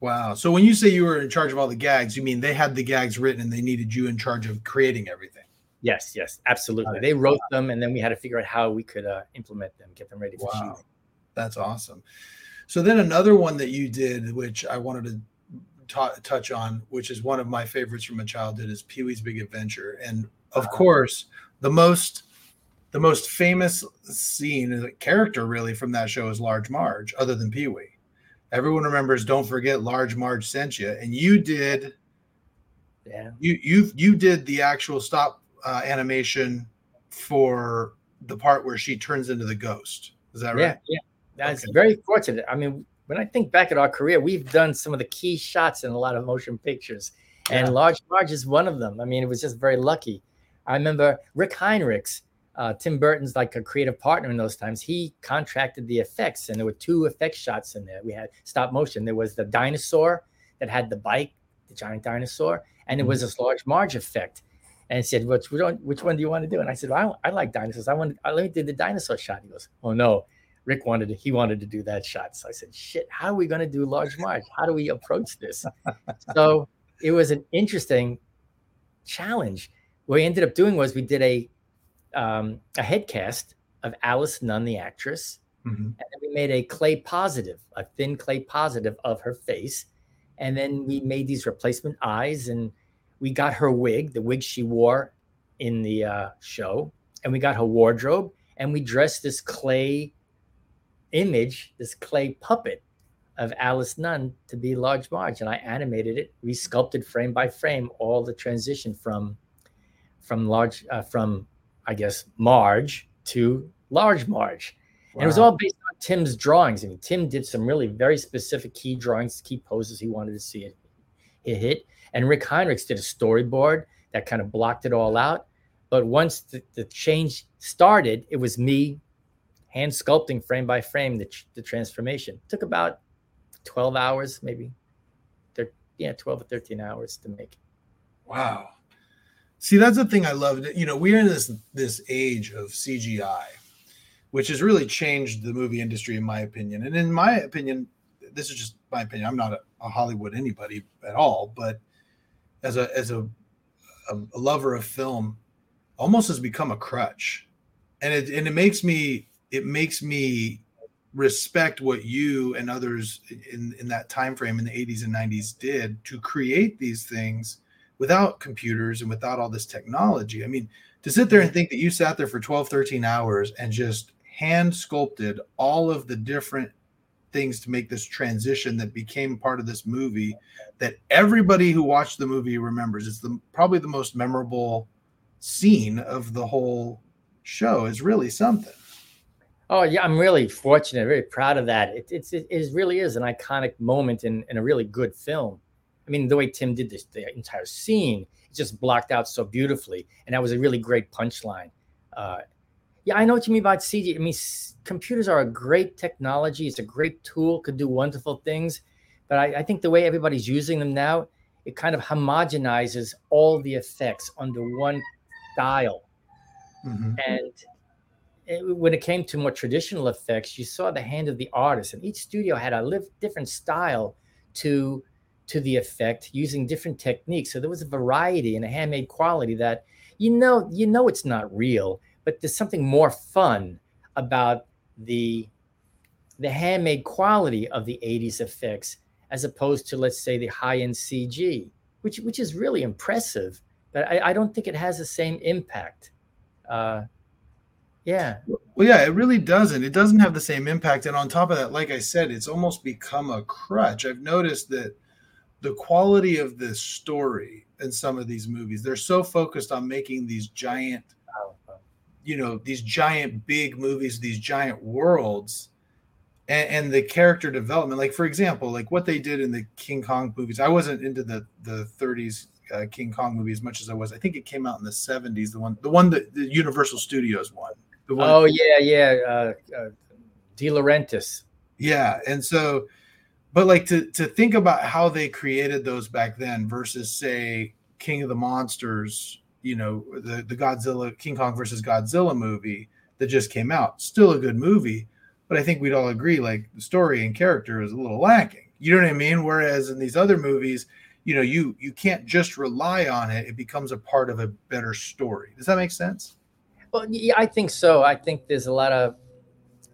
Wow. So when you say you were in charge of all the gags, you mean they had the gags written and they needed you in charge of creating everything? Yes, yes, absolutely. They wrote them and then we had to figure out how we could uh, implement them, get them ready for wow. shooting. That's awesome. So then another one that you did, which I wanted to t- touch on, which is one of my favorites from my childhood, is Pee Wee's Big Adventure. And of uh-huh. course, the most the most famous scene, character really from that show is Large Marge, other than Pee Wee everyone remembers don't forget large marge sent you and you did yeah you you you did the actual stop uh, animation for the part where she turns into the ghost is that right yeah yeah that's okay. very fortunate i mean when i think back at our career we've done some of the key shots in a lot of motion pictures and yeah. large marge is one of them i mean it was just very lucky i remember rick heinrichs uh, Tim Burton's like a creative partner in those times. He contracted the effects, and there were two effect shots in there. We had stop motion. There was the dinosaur that had the bike, the giant dinosaur, and there was mm-hmm. this large Marge effect. And he said, which, which one do you want to do? And I said, well, I, I like dinosaurs. I want to, let me do the dinosaur shot. He goes, oh no, Rick wanted to, he wanted to do that shot. So I said, shit, how are we going to do large Marge? How do we approach this? so it was an interesting challenge. What we ended up doing was we did a um, a head cast of Alice Nunn, the actress, mm-hmm. and then we made a clay positive, a thin clay positive of her face, and then we made these replacement eyes, and we got her wig, the wig she wore in the uh, show, and we got her wardrobe, and we dressed this clay image, this clay puppet of Alice Nunn to be Large Marge, and I animated it, resculpted frame by frame all the transition from from large uh, from I guess, Marge to large Marge. Wow. And it was all based on Tim's drawings. I mean, Tim did some really very specific key drawings, key poses he wanted to see it, it hit. And Rick Heinrichs did a storyboard that kind of blocked it all out. But once the, the change started, it was me hand sculpting frame by frame the, the transformation. It took about 12 hours, maybe. Thir- yeah, 12 or 13 hours to make. Wow. See, that's the thing I loved. You know, we're in this this age of CGI, which has really changed the movie industry, in my opinion. And in my opinion, this is just my opinion. I'm not a, a Hollywood anybody at all, but as a as a, a, a lover of film, almost has become a crutch, and it and it makes me it makes me respect what you and others in in that time frame in the 80s and 90s did to create these things without computers and without all this technology. I mean, to sit there and think that you sat there for 12, 13 hours and just hand sculpted all of the different things to make this transition that became part of this movie that everybody who watched the movie remembers. It's the probably the most memorable scene of the whole show is really something. Oh yeah, I'm really fortunate, very proud of that. It, it's it, it really is an iconic moment in, in a really good film. I mean, the way Tim did this, the entire scene, it just blocked out so beautifully, and that was a really great punchline. Uh, yeah, I know what you mean about CG. I mean, s- computers are a great technology. It's a great tool, could do wonderful things, but I, I think the way everybody's using them now, it kind of homogenizes all the effects under one style. Mm-hmm. And it, when it came to more traditional effects, you saw the hand of the artist, and each studio had a live, different style to to the effect using different techniques. So there was a variety and a handmade quality that you know you know it's not real, but there's something more fun about the the handmade quality of the 80s effects as opposed to let's say the high-end CG, which which is really impressive, but I, I don't think it has the same impact. Uh, yeah. Well, yeah, it really doesn't. It doesn't have the same impact. And on top of that, like I said, it's almost become a crutch. I've noticed that the quality of the story in some of these movies, they're so focused on making these giant, you know, these giant big movies, these giant worlds, and, and the character development. Like, for example, like what they did in the King Kong movies. I wasn't into the the 30s uh, King Kong movie as much as I was. I think it came out in the 70s, the one the one that the Universal Studios one oh yeah, yeah, uh, uh, De Laurentiis. Yeah, and so, but like to to think about how they created those back then versus say King of the Monsters, you know, the the Godzilla King Kong versus Godzilla movie that just came out, still a good movie, but I think we'd all agree like the story and character is a little lacking. You know what I mean? Whereas in these other movies, you know, you you can't just rely on it; it becomes a part of a better story. Does that make sense? Well, yeah, I think so. I think there's a lot of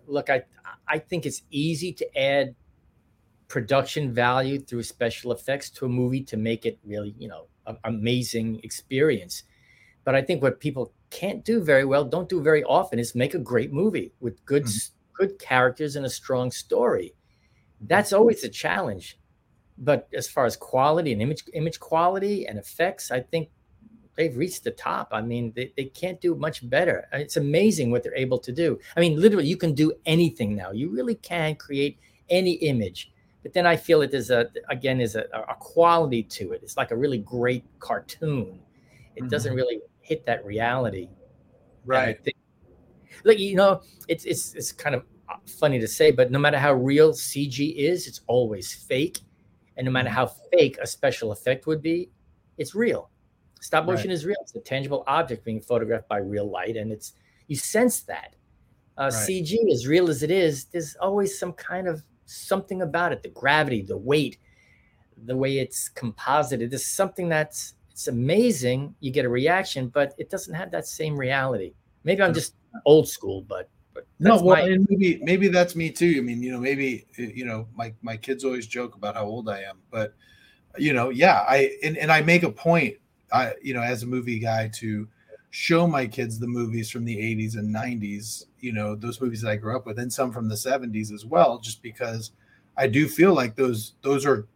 look. I I think it's easy to add production value through special effects to a movie to make it really, you know, an amazing experience. But I think what people can't do very well, don't do very often, is make a great movie with good mm-hmm. good characters and a strong story. That's always a challenge. But as far as quality and image image quality and effects, I think they've reached the top. I mean, they, they can't do much better. It's amazing what they're able to do. I mean, literally, you can do anything now. You really can create any image. But then I feel it is a again is a, a quality to it. It's like a really great cartoon. It mm-hmm. doesn't really hit that reality. Right. Like you know, it's it's it's kind of funny to say, but no matter how real CG is, it's always fake. And no matter mm-hmm. how fake a special effect would be, it's real. Stop motion right. is real. It's a tangible object being photographed by real light, and it's you sense that. Uh, right. CG, as real as it is, there's always some kind of something about it—the gravity, the weight, the way it's composited. There's something that's it's amazing. You get a reaction, but it doesn't have that same reality. Maybe I'm just old school, but but no, well, my... and maybe maybe that's me too. I mean, you know, maybe you know, my my kids always joke about how old I am, but you know, yeah, I and, and I make a point I, you know, as a movie guy to show my kids the movies from the 80s and 90s, you know, those movies that I grew up with, and some from the 70s as well, just because I do feel like those those are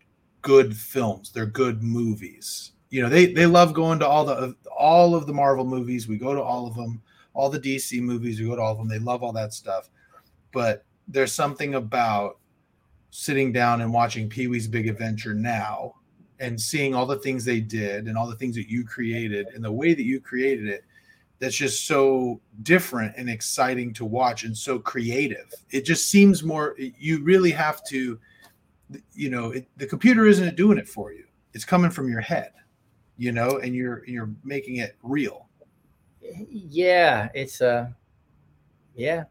good films. They're good movies. You know, they they love going to all the all of the Marvel movies. We go to all of them, all the DC movies. We go to all of them. They love all that stuff. But there's something about sitting down and watching Pee Wee's Big Adventure now and seeing all the things they did and all the things that you created and the way that you created it that's just so different and exciting to watch and so creative. It just seems more you really have to you know it, the computer isn't doing it for you. It's coming from your head you know and you're you're making it real. Yeah it's uh yeah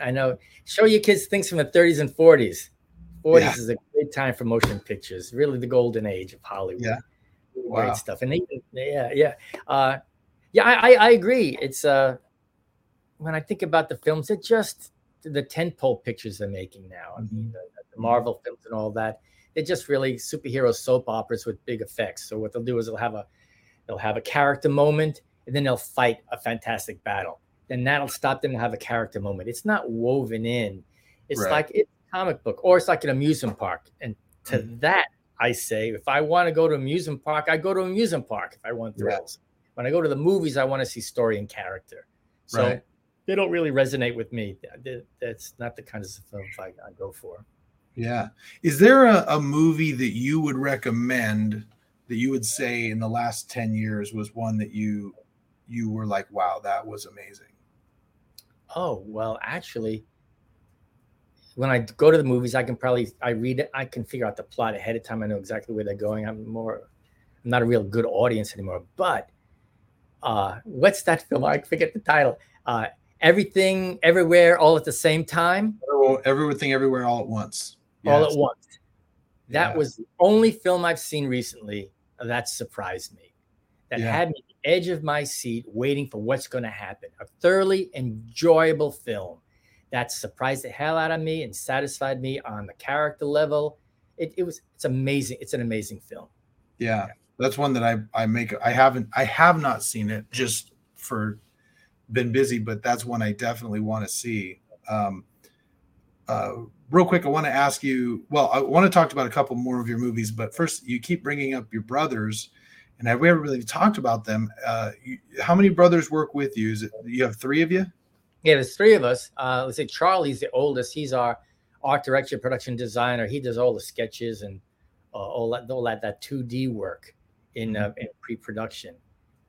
i know. Show your kids things from the 30s and 40s 40s yeah. is a great time for motion pictures, really the golden age of Hollywood. Yeah. Wow. Great stuff. And they, yeah, yeah. Uh, yeah, I, I, agree. It's uh, when I think about the films, it just the tentpole pictures they're making now. I mean, mm-hmm. the, the, Marvel films and all that. They're just really superhero soap operas with big effects. So what they'll do is they'll have a they'll have a character moment, and then they'll fight a fantastic battle. Then that'll stop them to have a character moment. It's not woven in. It's right. like it's comic book, or it's like an amusement park. And to mm-hmm. that, I say, if I want to go to amusement park, I go to amusement park. If I want thrills, right. when I go to the movies, I want to see story and character. So right. they don't really resonate with me. That's not the kind of films I, I go for. Yeah. Is there a, a movie that you would recommend that you would say in the last 10 years was one that you you were like, wow, that was amazing? Oh, well, actually, when I go to the movies, I can probably I read it, I can figure out the plot ahead of time. I know exactly where they're going. I'm more I'm not a real good audience anymore. But uh what's that film? I forget the title. Uh everything everywhere all at the same time. Everything everywhere all at once. Yes. All at once. That was the only film I've seen recently that surprised me. That yeah. had me at the edge of my seat waiting for what's going to happen. A thoroughly enjoyable film that surprised the hell out of me and satisfied me on the character level it, it was it's amazing. It's an amazing film. Yeah, that's one that I I make. I haven't I have not seen it just for been busy, but that's one I definitely want to see. Um, uh, real quick, I want to ask you. Well, I want to talk about a couple more of your movies, but first, you keep bringing up your brothers, and have we ever really talked about them? Uh, you, how many brothers work with you? Is it you have three of you? Yeah, there's three of us. Uh, let's say Charlie's the oldest. He's our art director, production designer. He does all the sketches and uh, all that, all that that 2D work in, uh, in pre-production.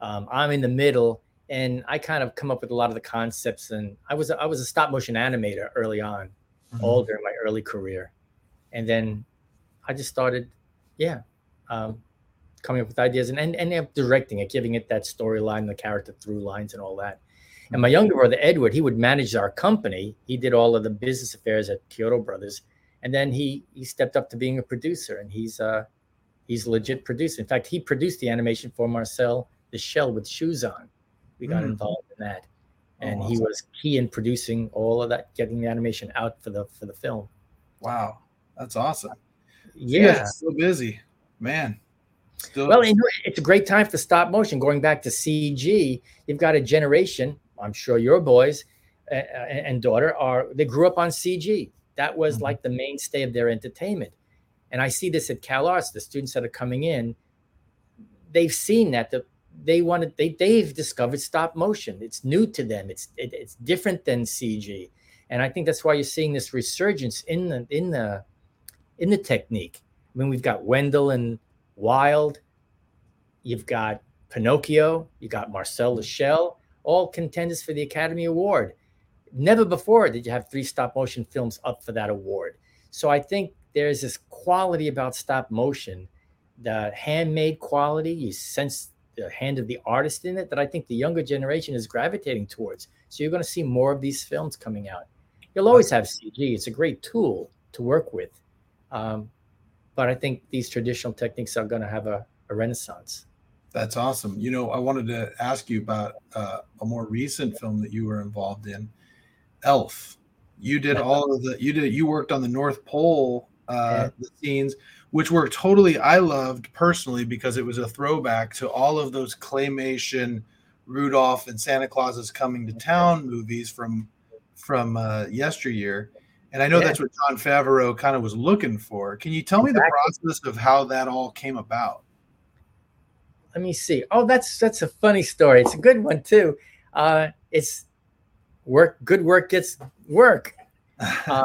Um, I'm in the middle, and I kind of come up with a lot of the concepts. And I was a, I was a stop motion animator early on, mm-hmm. all during my early career, and then I just started, yeah, um, coming up with ideas and and, and directing it, giving it that storyline, the character through lines, and all that. And my younger brother Edward, he would manage our company. He did all of the business affairs at Chiodo Brothers, and then he he stepped up to being a producer, and he's uh he's legit producer. In fact, he produced the animation for Marcel the Shell with shoes on. We got mm. involved in that, oh, and oh, awesome. he was key in producing all of that, getting the animation out for the for the film. Wow, that's awesome. Yeah, so busy, man. Still- well, it's a great time for stop motion. Going back to CG, you've got a generation I'm sure your boys and daughter are they grew up on CG. That was mm-hmm. like the mainstay of their entertainment. And I see this at Cal Arts, the students that are coming in, they've seen that the they wanted they they've discovered stop motion. It's new to them. It's it, it's different than CG. And I think that's why you're seeing this resurgence in the in the in the technique. I mean, we've got Wendell and Wild, you've got Pinocchio, you got Marcel the Shell, all contenders for the Academy Award. Never before did you have three stop motion films up for that award. So I think there's this quality about stop motion, the handmade quality. You sense the hand of the artist in it that I think the younger generation is gravitating towards. So you're going to see more of these films coming out. You'll always have CG. It's a great tool to work with. Um, but I think these traditional techniques are going to have a, a renaissance. That's awesome. You know, I wanted to ask you about uh, a more recent film that you were involved in, Elf. You did all of the you did you worked on the North Pole uh, the scenes, which were totally I loved personally because it was a throwback to all of those claymation Rudolph and Santa Claus is coming to town movies from from uh, yesteryear. And I know yeah. that's what Jon Favreau kind of was looking for. Can you tell exactly. me the process of how that all came about? Let me see. Oh, that's that's a funny story. It's a good one too. Uh, it's work. Good work gets work. Uh,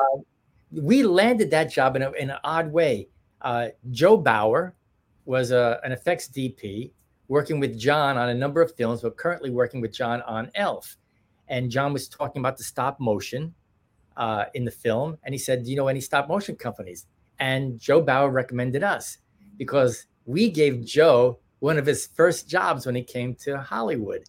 we landed that job in, a, in an odd way. Uh, Joe Bauer was a, an effects DP working with Jon on a number of films, but currently working with Jon on Elf. And Jon was talking about the stop motion uh, in the film, and he said, "Do you know any stop motion companies?" And Joe Bauer recommended us because we gave Joe one of his first jobs when he came to Hollywood.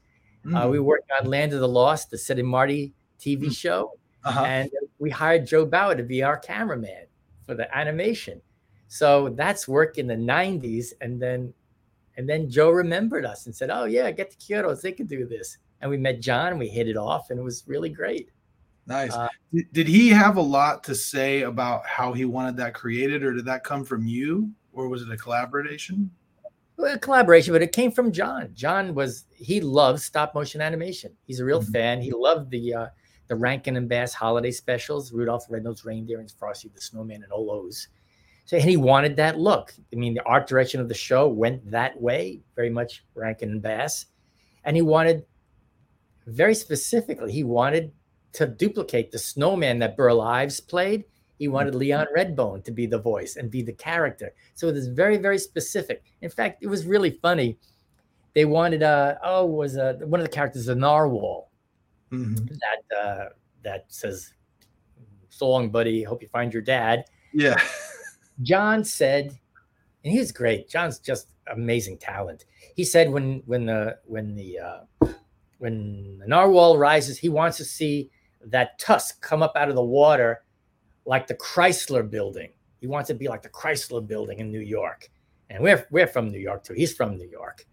Mm. Uh, we hmm. worked on Land of the Lost, the Sid and Marty TV mm. show, uh-huh. and we hired Joe Bauer to be our cameraman for the animation. So that's work in the '90s, and then and then Joe remembered us and said, "Oh yeah, get the Chiodos; they could do this." And we met Jon, and we hit it off, and it was really great. Nice. Uh, did, did he have a lot to say about how he wanted that created, or did that come from you, or was it a collaboration? A collaboration, but it came from Jon. Jon was he loves stop motion animation. He's a real mm-hmm. fan. He loved the uh, the Rankin and Bass holiday specials, Rudolph the Red-Nosed Reindeer and Frosty the Snowman and those. So and he wanted that look. I mean, the art direction of the show went that way, very much Rankin and Bass, and he wanted very specifically. He wanted to duplicate the snowman that Burl Ives played he wanted. Leon Redbone to be the voice and be the character. So it was very, very specific. In fact, it was really funny. They wanted, uh, oh, was uh, one of the characters a narwhal mm-hmm. that uh, that says, "So long, buddy. Hope you find your dad." Yeah. Jon said, and he's great. Jon's just amazing talent. He said when when the when the uh, when the narwhal rises, he wants to see that tusk come up out of the water like the Chrysler building. He wants to be like the Chrysler building in New York. And we're, we're from New York too. He's from New York.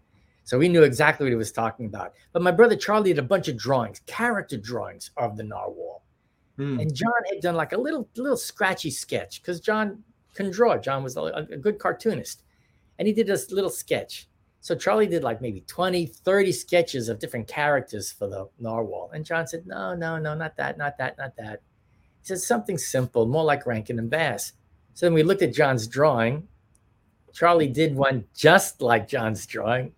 So we knew exactly what he was talking about. But my brother Charlie did a bunch of drawings, character drawings of the narwhal. Hmm. And Jon had done like a little little scratchy sketch because Jon can draw. Jon was a, a good cartoonist. And he did this little sketch. So Charlie did like maybe 20, 30 sketches of different characters for the narwhal. And Jon said, No, no, no, not that, not that, not that. He said something simple, more like Rankin and Bass. So then we looked at Jon's drawing. Charlie did one just like Jon's drawing,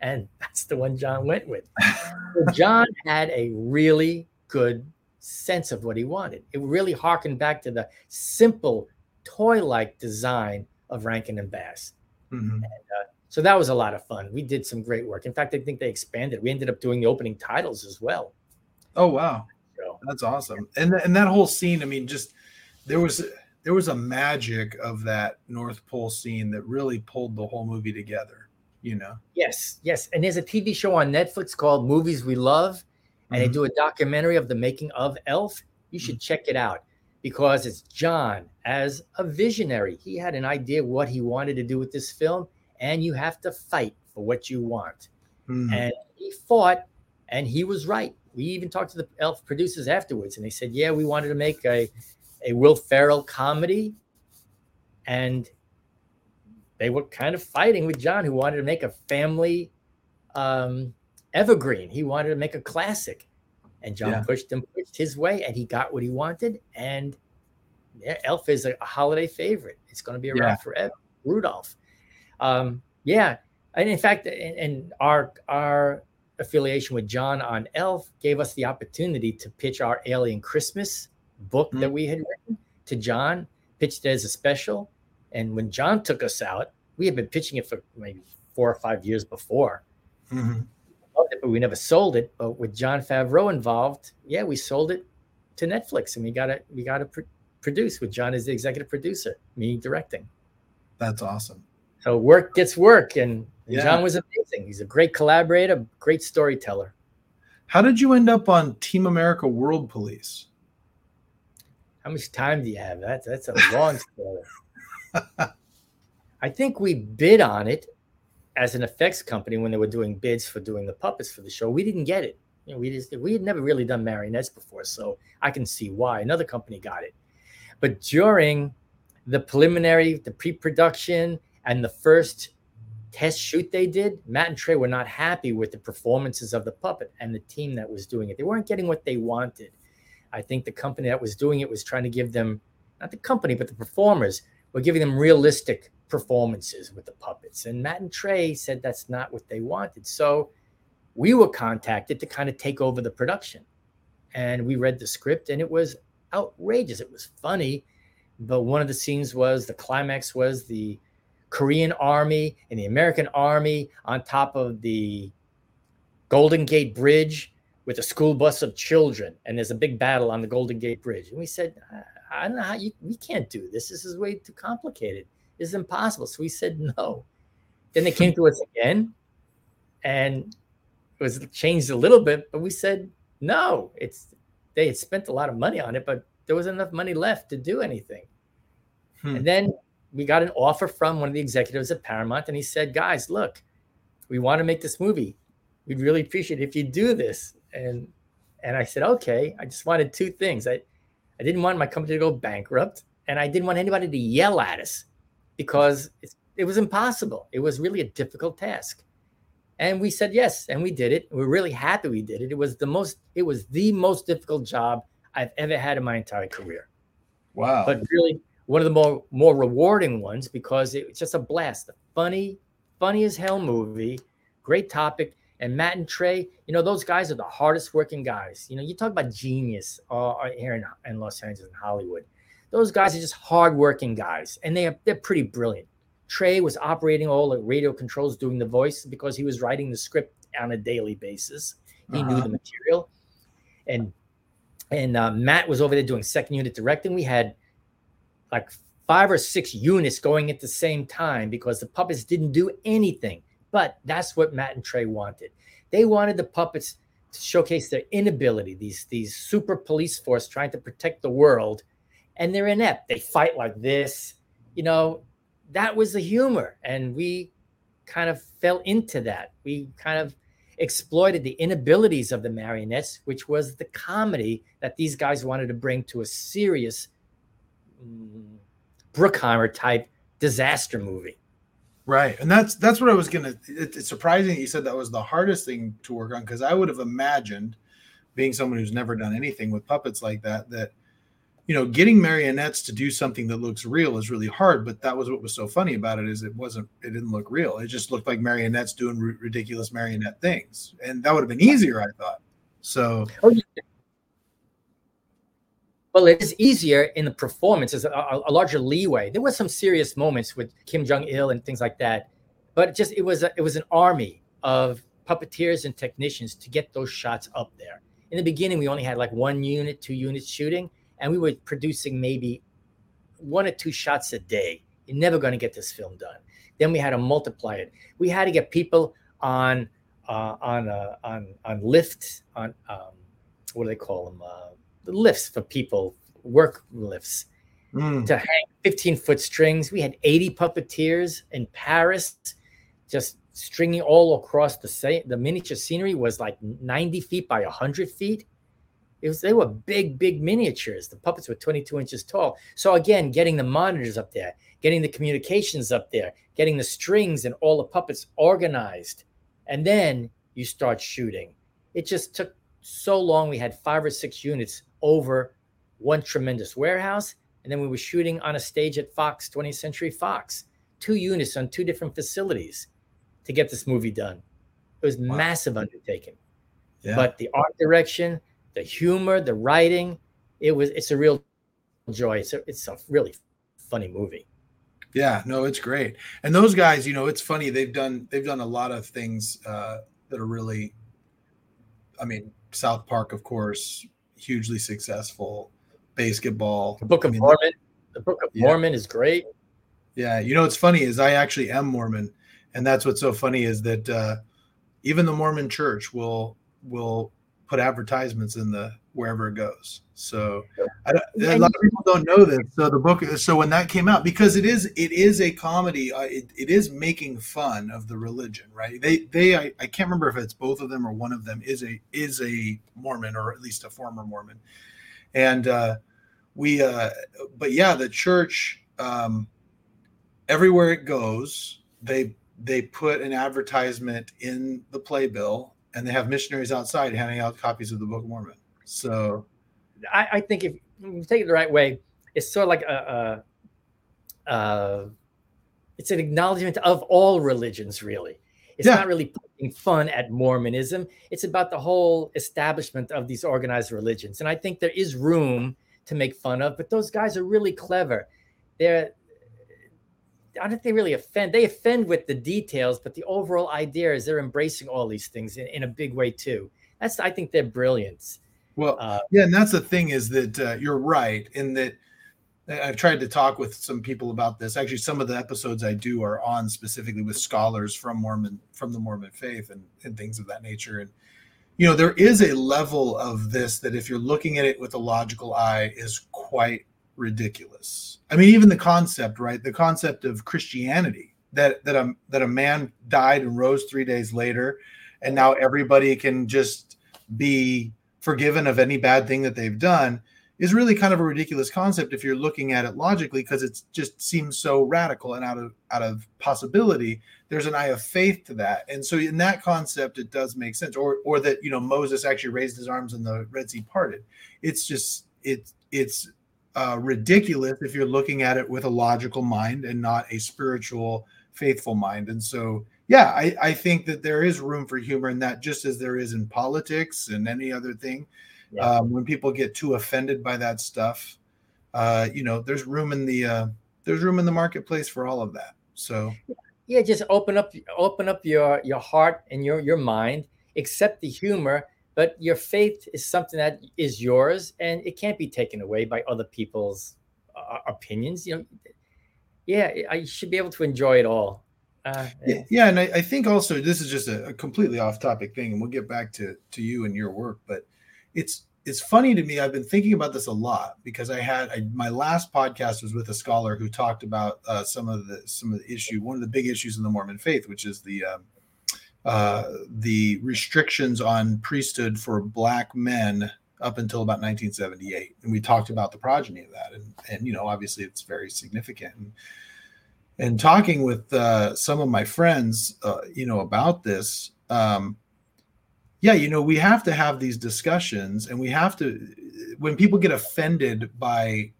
and that's the one Jon went with. so Jon had a really good sense of what he wanted. It really harkened back to the simple toy-like design of Rankin and Bass. Mm-hmm. And, uh, so that was a lot of fun. We did some great work. In fact, I think they expanded. We ended up doing the opening titles as well. Oh wow, so, that's awesome! And and that whole scene. I mean, just there was there was a magic of that North Pole scene that really pulled the whole movie together. You know. Yes, yes. And there's a TV show on Netflix called Movies We Love, and mm-hmm. they do a documentary of the making of Elf. You should mm-hmm. check it out because it's Jon as a visionary. He had an idea what he wanted to do with this film, and you have to fight for what you want. Mm-hmm. And he fought, and he was right. We even talked to the Elf producers afterwards, and they said, "Yeah, we wanted to make a a Will Ferrell comedy, and they were kind of fighting with Jon, who wanted to make a family um, evergreen. He wanted to make a classic, and Jon yeah. pushed him pushed his way, and he got what he wanted. And yeah, Elf is a, a holiday favorite. It's going to be around yeah. forever. Rudolph, um, yeah, and in fact, and, and our our affiliation with Jon on Elf gave us the opportunity to pitch our Alien Christmas book mm-hmm. that we had written to Jon, pitched it as a special. And when John took us out, we had been pitching it for maybe four or five years before. Mm-hmm. But we never sold it. But with Jon Favreau involved, yeah, we sold it to Netflix, and we got it. We got to pr- produce with John as the executive producer, me directing. That's awesome. So work gets work, and yeah. Jon was amazing. He's a great collaborator, great storyteller. How did you end up on Team America World Police? How much time do you have? That's that's a long story. I think we bid on it as an effects company when they were doing bids for doing the puppets for the show. We didn't get it. You know, we just we had never really done marionettes before, so I can see why another company got it. But during the preliminary, the pre-production, and the first test shoot they did, Matt and Trey were not happy with the performances of the puppet and the team that was doing it. They weren't getting what they wanted. I think the company that was doing it was trying to give them, not the company, but the performers were giving them realistic performances with the puppets. And Matt and Trey said that's not what they wanted. So we were contacted to kind of take over the production. And we read the script and it was outrageous. It was funny. But one of the scenes was the climax was the Korean army and the American army on top of the Golden Gate Bridge with a school bus of children, and there's a big battle on the Golden Gate Bridge. And we said, I don't know how you, we can't do this. This is way too complicated. This is impossible. So we said no. Then they came to us again, and it was changed a little bit, but we said no. It's they had spent a lot of money on it, but there was enough money left to do anything. Hmm. And then we got an offer from one of the executives at Paramount, and he said, "Guys, look, we want to make this movie. We'd really appreciate it if you do this." and and I said, okay. I just wanted two things. I I didn't want my company to go bankrupt, and I didn't want anybody to yell at us because it was impossible. It was really a difficult task. And we said yes, and we did it. We're really happy we did it. It was the most it was the most difficult job I've ever had in my entire career. Wow. But really one of the more more rewarding ones because it's just a blast. A funny, funny as hell movie, great topic and Matt and Trey, you know, those guys are the hardest working guys. You know, you talk about genius uh, uh, here in, in Los Angeles and Hollywood. Those guys are just hardworking guys, and they are they're pretty brilliant. Trey was operating all the radio controls, doing the voice because he was writing the script on a daily basis. He uh-huh. knew the material, and and uh, Matt was over there doing second unit directing. We had like five or six units going at the same time because the puppets didn't do anything. But that's what Matt and Trey wanted. They wanted the puppets to showcase their inability, these, these super police force trying to protect the world, and they're inept. They fight like this. You know, that was the humor. And we kind of fell into that. We kind of exploited the inabilities of the marionettes, which was the comedy that these guys wanted to bring to a serious mm, Bruckheimer type disaster movie. Right, and that's that's what I was gonna. It, it's surprising that you said that was the hardest thing to work on because I would have imagined, being someone who's never done anything with puppets like that, that you know, getting marionettes to do something that looks real is really hard. But that was what was so funny about it is it wasn't. It didn't look real. It just looked like marionettes doing r- ridiculous marionette things, and that would have been easier, I thought. So. Oh, yeah. Well, it is easier in the performance. There's a, a, larger leeway. There were some serious moments with Kim Jong Il and things like that, but it just it was a, it was an army of puppeteers and technicians to get those shots up there. In the beginning, we only had like one unit, two units shooting, and we were producing maybe one or two shots a day. You're never going to get this film done. Then we had to multiply it. We had to get people on uh, on uh, on on lifts on um, what do they call them? Uh, lifts for people, work lifts, mm. to hang 15 foot strings. We had 80 puppeteers in Paris, just stringing all across the sa- the miniature scenery was like 90 feet by 100 feet. It was they were big, big miniatures. The puppets were 22 inches tall. So again, getting the monitors up there, getting the communications up there, getting the strings and all the puppets organized, and then you start shooting. It just took so long. We had five or six units over one tremendous warehouse, and then we were shooting on a stage at Fox, 20th Century Fox, two units on two different facilities to get this movie done. It was wow. massive undertaking. Yeah. But the art direction, the humor, the writing, it was it's a real joy. It's a, it's a really funny movie. Yeah, no, it's great. And those guys, you know, it's funny. They've done they've done a lot of things uh, that are really. I mean, South Park, of course, hugely successful. BASEketball. The Book of I mean, Mormon. The Book of yeah. Mormon is great. Yeah, you know what's funny is I actually am Mormon, and that's what's so funny is that uh, even the Mormon Church will will put advertisements in the wherever it goes. So I, a lot of people don't know this. So the book, so when that came out, because it is it is a comedy, uh, it, it is making fun of the religion, right? They they I, I can't remember if it's both of them or one of them is a is a Mormon or at least a former Mormon, and uh, we uh, but yeah, the church um, everywhere it goes, they they put an advertisement in the playbill and they have missionaries outside handing out copies of the Book of Mormon. So, I, I think if you take it the right way, it's sort of like a, a, a it's an acknowledgement of all religions, really. It's yeah. not really poking fun at Mormonism. It's about the whole establishment of these organized religions, and I think there is room to make fun of. But those guys are really clever. They're I don't think they really offend. They offend with the details, but the overall idea is they're embracing all these things in, in a big way too. That's I think they're brilliant. Well, uh, yeah, and that's the thing is that uh, you're right in that. I've tried to talk with some people about this. Actually, some of the episodes I do are on specifically with scholars from Mormon, from the Mormon faith, and, and things of that nature. And you know, there is a level of this that, if you're looking at it with a logical eye, is quite ridiculous. I mean, even the concept, right? The concept of Christianity that that a that a man died and rose three days later, and now everybody can just be forgiven of any bad thing that they've done is really kind of a ridiculous concept if you're looking at it logically because it just seems so radical and out of out of possibility. There's an eye of faith to that. And so in that concept it does make sense or or that you know moses actually raised his arms and the red sea parted. It's just it's it's uh, ridiculous if you're looking at it with a logical mind and not a spiritual, faithful mind. And so, yeah, I, I think that there is room for humor in that, just as there is in politics and any other thing. Yeah. Um, when people get too offended by that stuff, uh, you know, there's room in the uh, there's room in the marketplace for all of that. So, yeah, just open up open up your your heart and your your mind, accept the humor but your faith is something that is yours and it can't be taken away by other people's uh, opinions you know yeah i should be able to enjoy it all yeah, yeah, and I, I, think also this is just a, a, completely off-topic thing, and we'll get back to to you and your work. But it's it's funny to me. I've been thinking about this a lot because I had I, my last podcast was with a scholar who talked about uh, some of the some of the issue, one of the big issues in the Mormon faith, which is the um, uh, the restrictions on priesthood for black men up until about 1978, and we talked about the progeny of that, and and you know obviously it's very significant. And, and talking with uh, some of my friends, uh, you know, about this, um, yeah, you know, we have to have these discussions, and we have to when people get offended by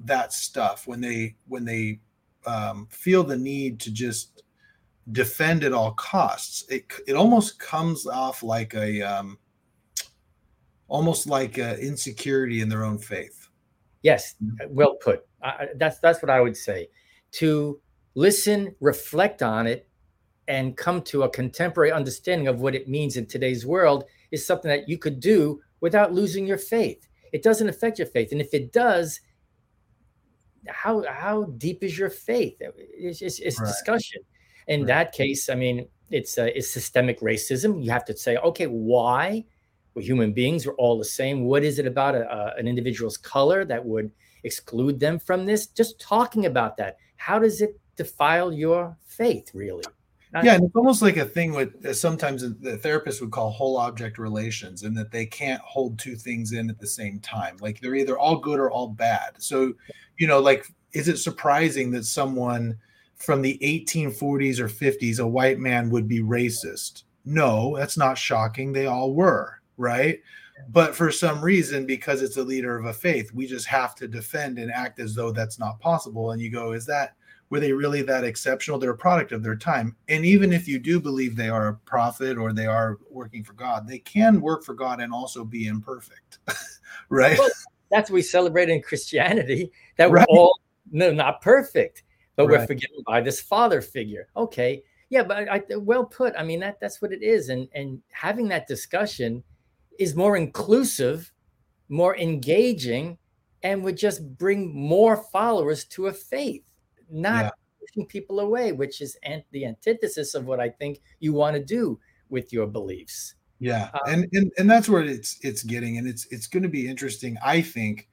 that stuff, when they when they um, feel the need to just defend at all costs, it it almost comes off like a um, almost like a insecurity in their own faith. Yes, well put. I, that's that's what I would say. To listen, reflect on it, and come to a contemporary understanding of what it means in today's world is something that you could do without losing your faith. It doesn't affect your faith, and if it does, how how deep is your faith? It's, it's, it's right. discussion. In right. that case, I mean, it's uh, it's systemic racism. You have to say, okay, why? We're human beings. We're all the same. What is it about a, a, an individual's color that would exclude them from this? Just talking about that. How does it defile your faith, really? Not- yeah, and it's almost like a thing with uh, sometimes the therapist would call whole object relations, and that they can't hold two things in at the same time. Like they're either all good or all bad. So, you know, like, is it surprising that someone from the 1840s or 50s, a white man, would be racist? No, that's not shocking. They all were, right? But for some reason, because it's a leader of a faith, we just have to defend and act as though that's not possible. And you go, is that were they really that exceptional? They're a product of their time. And even if you do believe they are a prophet or they are working for God, they can work for God and also be imperfect, right? Well, that's what we celebrate in Christianity that we're all no, not perfect, but right. we're forgiven by this father figure. Okay. Yeah, but I, well put. I mean that that's what it is, and and having that discussion is more inclusive, more engaging, and would just bring more followers to a faith not yeah. pushing people away, which is the antithesis of what I think you want to do with your beliefs. Yeah, um, and, and and that's where it's it's getting, and it's it's going to be interesting. I think,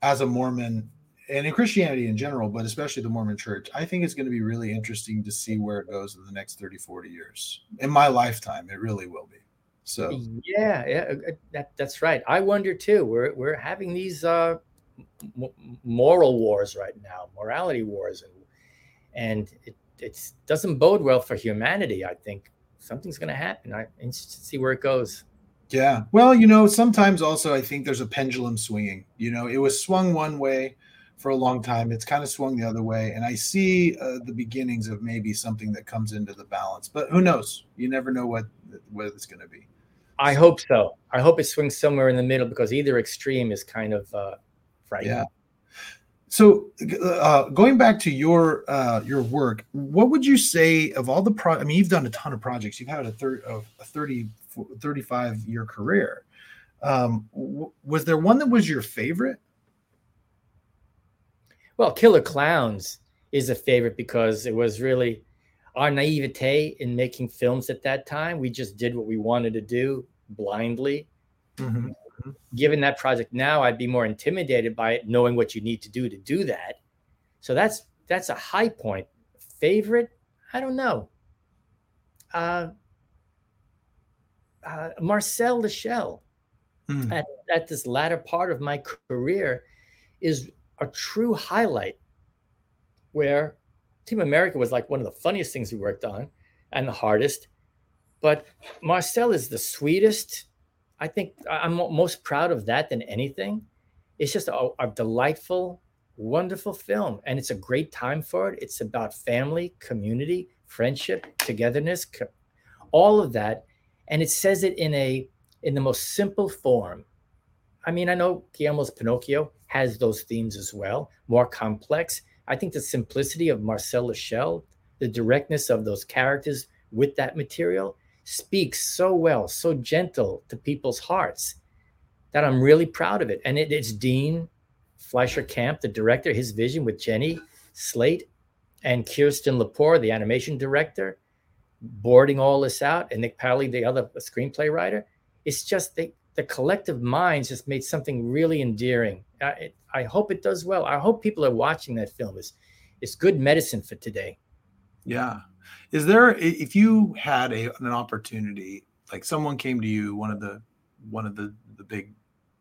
as a Mormon, and in Christianity in general, but especially the Mormon Church, I think it's going to be really interesting to see where it goes in the next 30, 40 years. In my lifetime, it really will be. So yeah, yeah, uh, uh, that, that's right. I wonder too. We're we're having these uh, moral wars right now, morality wars, and and it it doesn't bode well for humanity. I think something's going to happen. I interested to see where it goes. Yeah. Well, you know, sometimes also I think there's a pendulum swinging. You know, it was swung one way for a long time. It's kind of swung the other way, and I see uh, the beginnings of maybe something that comes into the balance. But who knows? You never know what what it's going to be. I hope so. I hope it swings somewhere in the middle because either extreme is kind of uh, frightening. Yeah. So, uh, going back to your uh, your work, what would you say of all the pro? I mean, you've done a ton of projects. You've had a, thir- of a 30, 35 year career. Um, w- was there one that was your favorite? Well, Killer Klowns is a favorite because it was really our naivete in making films at that time. We just did what we wanted to do blindly. Mm-hmm. Given that project now, I'd be more intimidated by it, knowing what you need to do to do that. So that's that's a high point. Favorite? I don't know. Uh, uh, Marcel the Shell mm. at, at this latter part of my career is a true highlight where Team America was like one of the funniest things we worked on and the hardest. But Marcel is the sweetest, I think I'm most proud of that than anything. It's just a, a delightful, wonderful film, and it's a great time for it. It's about family, community, friendship, togetherness, all of that, and it says it in a in the most simple form. I mean, I know Guillermo's Pinocchio has those themes as well, more complex. I think the simplicity of Marcel Shell, the directness of those characters with that material, speaks so well, so gentle to people's hearts that I'm really proud of it. And it, it's Dean Fleischer Camp, the director, his vision with Jenny Slate and Kirsten Lepore, the animation director, boarding all this out, and Nick Paley, the other screenplay writer. It's just the, the collective minds just made something really endearing. I, it, I hope it does well. I hope people are watching that film. It's, it's good medicine for today. Yeah. Is there if you had a, an opportunity, like someone came to you, one of the one of the the big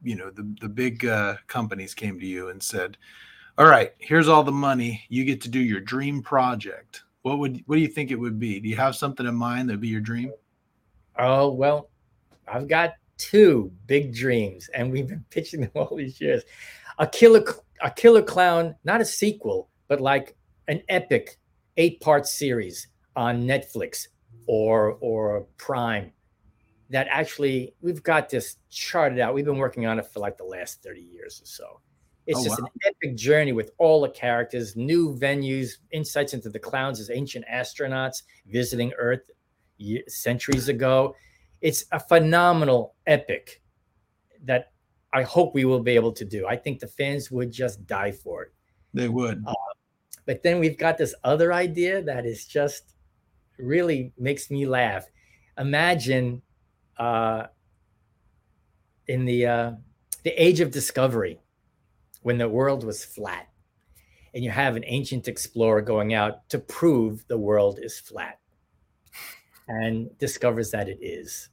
you know the the big uh, companies came to you and said, "All right, here's all the money. You get to do your dream project." What would what do you think it would be? Do you have something in mind that'd be your dream? Oh well, I've got two big dreams, and we've been pitching them all these years. A killer, a killer clown, not a sequel, but like an epic eight-part series on Netflix or or Prime that actually we've got this charted out. We've been working on it for like the last 30 years or so. It's oh, just wow. an epic journey with all the characters, new venues, insights into the clowns as ancient astronauts visiting Earth centuries ago. It's a phenomenal epic that I hope we will be able to do. I think the fans would just die for it. They would. Uh, but then we've got this other idea that is just really makes me laugh. Imagine uh, in the uh, the age of discovery, when the world was flat, and you have an ancient explorer going out to prove the world is flat, and discovers that it is,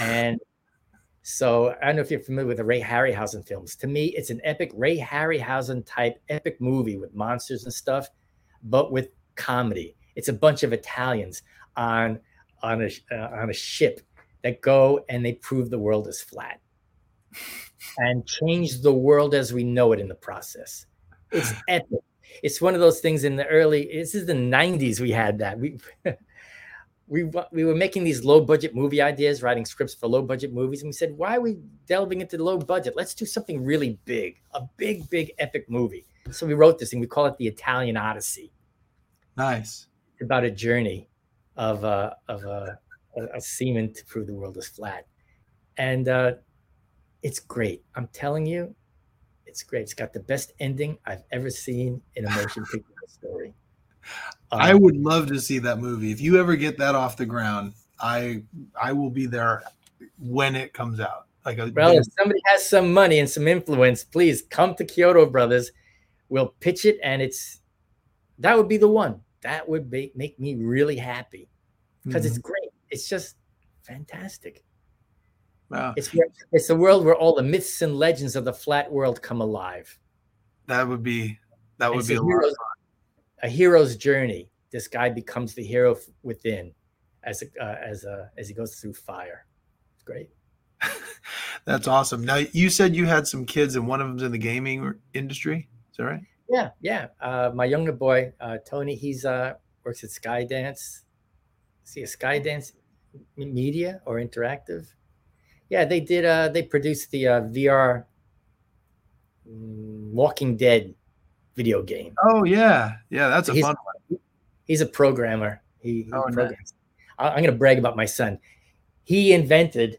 and so I don't know if you're familiar with the Ray Harryhausen films. To me, it's an epic Ray Harryhausen type epic movie with monsters and stuff, but with comedy. It's a bunch of Italians on on a uh, on a ship that go and they prove the world is flat and change the world as we know it in the process. It's epic. It's one of those things in the early. This is the '90s. We had that. We we we were making these low budget movie ideas, writing scripts for low budget movies, and we said, why are we delving into the low budget? Let's do something really big, a big, big, epic movie. So we wrote this thing. We call it the Italian Odyssey. Nice. About a journey of uh, of uh, a, a seaman to prove the world is flat. And uh, it's great. I'm telling you, it's great. It's got the best ending I've ever seen in a motion picture story. Um, I would love to see that movie. If you ever get that off the ground, I I will be there when it comes out. Like, a, well, if somebody has some money and some influence, please come to Chiodo Brothers. We'll pitch it, and it's that would be the one. That would be, make me really happy because mm-hmm. it's great it's just fantastic. Wow. It's it's a world where all the myths and legends of the flat world come alive. That would be that would be a, hero's, a hero's journey. This guy becomes the hero within as a, uh, as a, as he goes through fire. It's great. That's awesome. Now you said you had some kids and one of them's in the gaming industry. Is that right? Yeah, yeah. Uh, my younger boy, uh, Tony, he's uh, works at Skydance. See a Skydance media or interactive. Yeah, they did. Uh, they produced the uh, VR mm, Walking Dead video game. Oh yeah, yeah, that's a he's, fun one. He's a programmer. He, he oh, programs. Nice. I'm going to brag about my son. He invented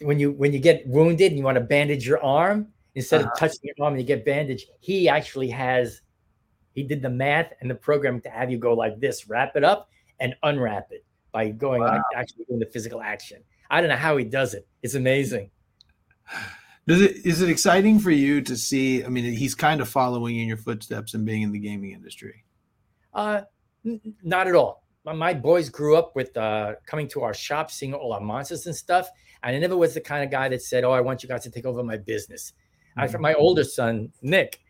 when you when you get wounded and you want to bandage your arm instead uh-huh. of touching your arm and you get bandaged. He actually has. He did the math and the program to have you go like this, wrap it up and unwrap it by going wow. actually doing the physical action. I don't know how he does it. It's amazing. Does it is it exciting for you to see? I mean, he's kind of following in your footsteps and being in the gaming industry. Uh, n- not at all. My, my boys grew up with uh, coming to our shop, seeing all our monsters and stuff. And I never was the kind of guy that said, "Oh, I want you guys to take over my business." Mm-hmm. I, my older son, Nick,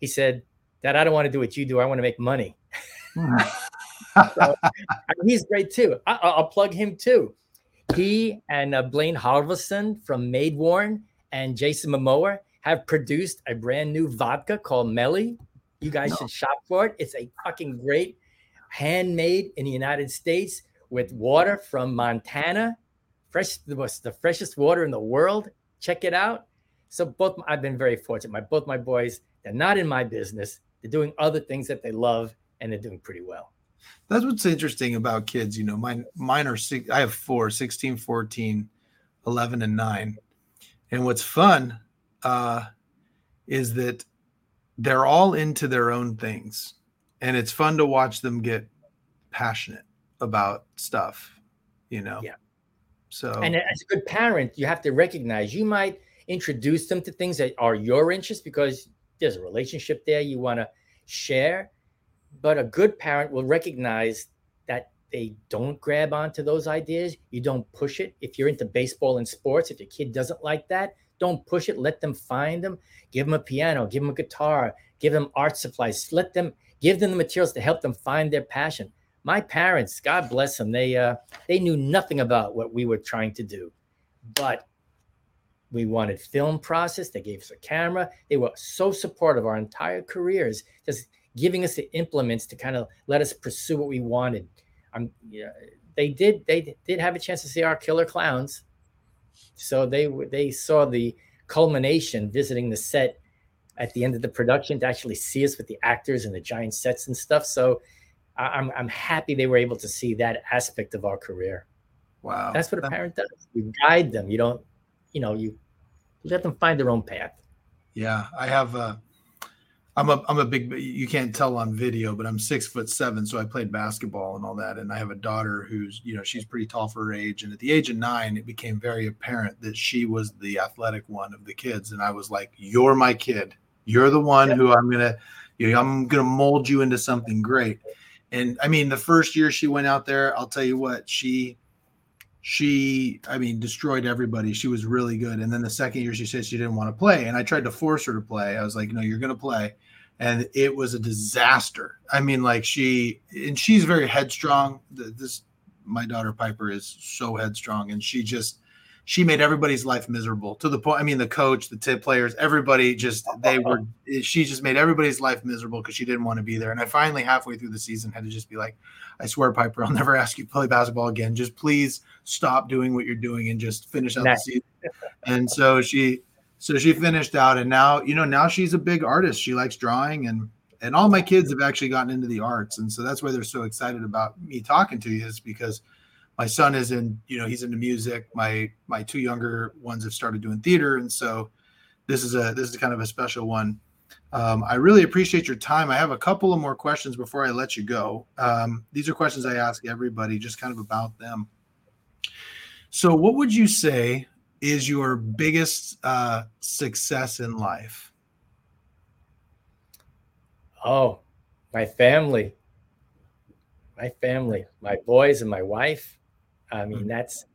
he said, "Dad, I don't want to do what you do. I want to make money." so, he's great too. I, will plug him too. He and uh, Blaine Halvorson from MadeWorn and Jason Momoa have produced a brand new vodka called Meili. You guys no. should shop for it. It's a fucking great, handmade in the United States with water from Montana, fresh the, the freshest water in the world. Check it out. So both I've been very fortunate. My both my boys, they're not in my business. They're doing other things that they love, and they're doing pretty well. That's what's interesting about kids. You know, mine mine are six, I have four, 16, 14, 11, and 9. And what's fun uh, is that they're all into their own things. And it's fun to watch them get passionate about stuff, you know. Yeah. So And as a good parent, you have to recognize you might introduce them to things that are your interest because there's a relationship there you want to share but a good parent will recognize that they don't grab onto those ideas. You don't push it. If you're into baseball and sports, if your kid doesn't like that, don't push it. Let them find them. Give them a piano. Give them a guitar. Give them art supplies. Let them give them the materials to help them find their passion. My parents, God bless them, they uh, they knew nothing about what we were trying to do, but we wanted film process. They gave us a camera. They were so supportive of our entire careers, just giving us the implements to kind of let us pursue what we wanted. I'm, yeah, they did they did have a chance to see our Killer Klowns, so they they saw the culmination visiting the set at the end of the production to actually see us with the actors and the giant sets and stuff. So I'm I'm happy they were able to see that aspect of our career. Wow, that's what a parent does. You guide them. You don't, you know, you let them find their own path. Yeah, I have a I'm a I'm a big you can't tell on video, but I'm six foot seven, so I played basketball and all that. And I have a daughter who's you know she's pretty tall for her age. And at the age of nine, it became very apparent that she was the athletic one of the kids. And I was like, "You're my kid. You're the one who I'm gonna you know, I'm gonna mold you into something great." And I mean, the first year she went out there, I'll tell you what she she i mean destroyed everybody she was really good and then the second year she said she didn't want to play and i tried to force her to play i was like no you're going to play and it was a disaster. I mean, like she and she's very headstrong. This my daughter Piper is so headstrong, and she just she made everybody's life miserable to the point. I mean, the coach, the tip players, everybody just they were. She just made everybody's life miserable because she didn't want to be there. And I finally, halfway through the season, had to just be like, "I swear, Piper, I'll never ask you to play basketball again. Just please stop doing what you're doing and just finish out nice. the season." And so she so she finished out and now you know now she's a big artist she likes drawing and and all my kids have actually gotten into the arts and so that's why they're so excited about me talking to you is because my son is in you know he's into music my my two younger ones have started doing theater and so this is a this is kind of a special one um, i really appreciate your time i have a couple of more questions before i let you go um, these are questions i ask everybody just kind of about them so what would you say is your biggest uh, success in life? Oh, my family. My family, my boys and my wife. I mean, mm-hmm. that's,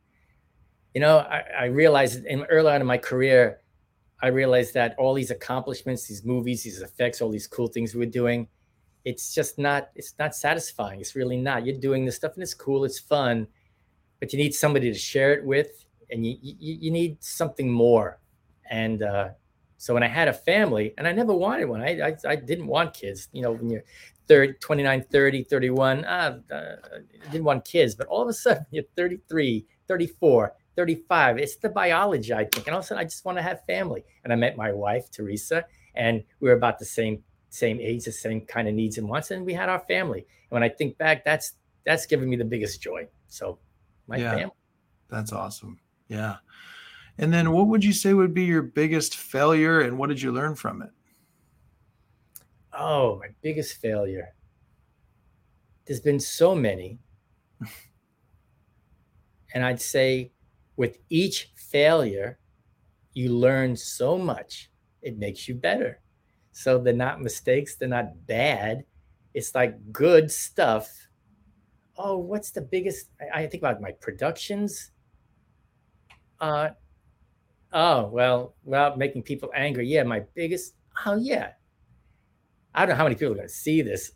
you know, I, I realized in, early on in my career, I realized that all these accomplishments, these movies, these effects, all these cool things we're doing, it's just not, it's not satisfying. It's really not. You're doing this stuff and it's cool, it's fun, but you need somebody to share it with and you, you, you need something more. And uh, so when I had a family, and I never wanted one, I, I, I didn't want kids. You know, when you're 30, 29, 30, 31, uh, uh, I didn't want kids. But all of a sudden, you're 33, 34, 35. It's the biology, I think. And all of a sudden, I just want to have family. And I met my wife, Teresa, and we were about the same same age, the same kind of needs and wants, and we had our family. And when I think back, that's that's given me the biggest joy. So, my yeah, family. That's awesome. Yeah. And then what would you say would be your biggest failure and what did you learn from it? Oh, my biggest failure. There's been so many. and I'd say with each failure, you learn so much, it makes you better. So they're not mistakes, they're not bad. It's like good stuff. Oh, what's the biggest? I, I think about my productions uh, oh well, without making people angry, yeah, my biggest. Oh yeah, I don't know how many people are going to see this.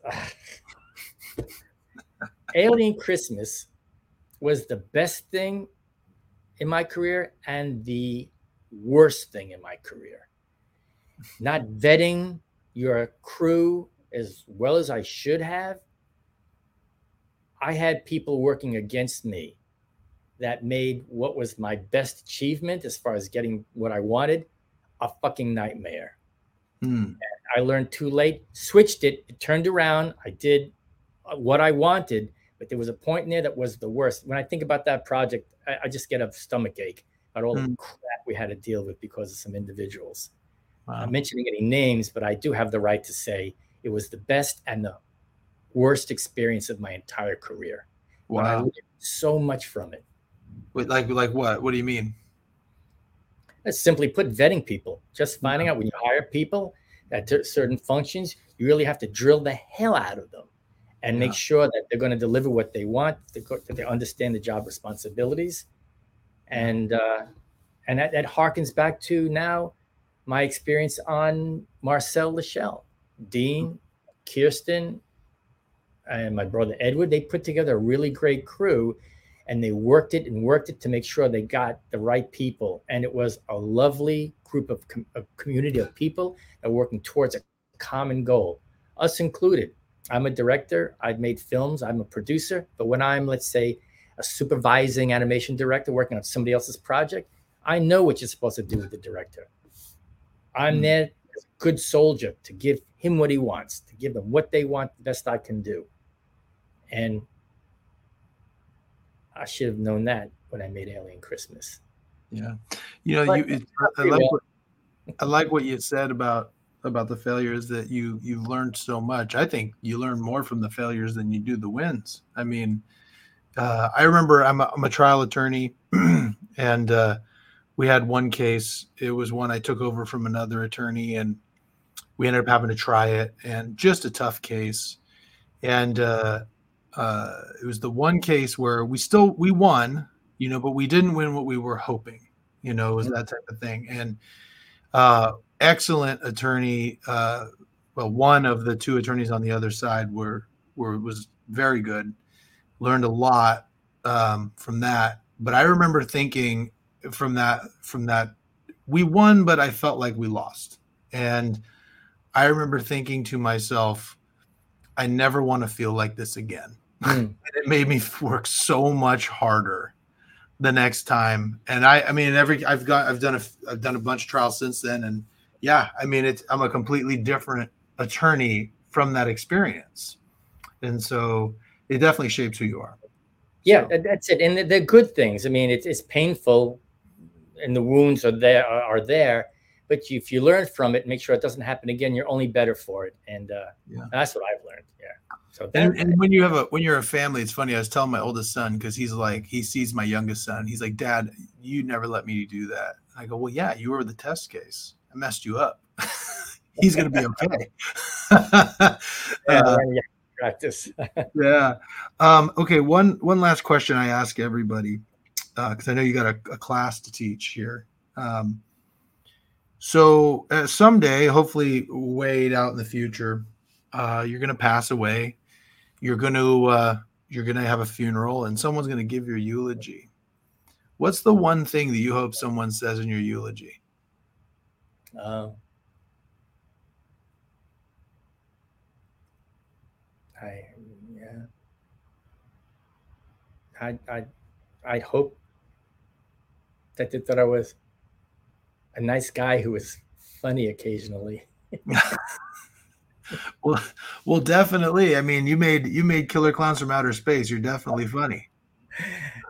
Alien Christmas was the best thing in my career and the worst thing in my career. Not vetting your crew as well as I should have. I had people working against me that made what was my best achievement as far as getting what I wanted a fucking nightmare. Hmm. I learned too late, switched it, it turned around. I did uh, what I wanted, but there was a point in there that was the worst. When I think about that project, I, I just get a stomach ache about all the hmm. crap we had to deal with because of some individuals. Wow. I'm mentioning any names, but I do have the right to say it was the best and the worst experience of my entire career. Wow. I learned so much from it. Wait, like like what? What do you mean? Simply put vetting people. Just finding out when you hire people at certain functions, you really have to drill the hell out of them and yeah. make sure that they're going to deliver what they want, that they understand the job responsibilities, and uh, And that, that harkens back to now my experience on Marcel the Shell, Dean, Kirsten, and my brother Edward. They put together a really great crew and they worked it and worked it to make sure they got the right people. And it was a lovely group of com- a community of people that were working towards a common goal, us included. I'm a director. I've made films. I'm a producer. But when I'm, let's say, a supervising animation director working on somebody else's project, I know what you're supposed to do with the director. I'm mm. there as a good soldier to give him what he wants, to give them what they want, the best I can do. And I should have known that when I made Alien Christmas. Yeah, you know, but, you. It, I, like what, I like what you said about about the failures that you you've learned so much. I think you learn more from the failures than you do the wins. I mean, uh, I remember I'm a, I'm a trial attorney, and uh, we had one case. It was one I took over from another attorney, and we ended up having to try it, and just a tough case. And uh, uh, it was the one case where we still we won, you know, but we didn't win what we were hoping. You know, it was that type of thing. And uh, excellent attorney. Uh, well, one of the two attorneys on the other side were were was very good. Learned a lot um, from that. But I remember thinking from that from that we won, but I felt like we lost. And I remember thinking to myself, I never want to feel like this again. Mm. it made me work so much harder the next time. And I, I mean, every I've got I've done a I've done a bunch of trials since then, and yeah, I mean, it's I'm a completely different attorney from that experience, and so it definitely shapes who you are. Yeah, so. that's it. And the, good things. I mean, it's it's painful, and the wounds are there are there. But if you learn from it, make sure it doesn't happen again. You're only better for it, and uh, yeah. that's what I've learned. Yeah. So and, and, when you have a when you're a family, it's funny. I was telling my oldest son because he's like he sees my youngest son. He's like, Dad, you never let me do that. I go, Well, yeah, you were the test case. I messed you up. he's gonna be okay. yeah, uh, practice. yeah. Um, okay. One one last question I ask everybody because uh, I know you got a, a, class to teach here. Um, so uh, someday, hopefully, way out in the future, uh, you're going to pass away. You're going to uh, you're going to have a funeral, and someone's going to give your eulogy. What's the one thing that you hope someone says in your eulogy? Uh, I yeah. I I I hope that that I was a nice guy who was funny occasionally. well, well, definitely. I mean, you made you made Killer Klowns from Outer Space. You're definitely funny.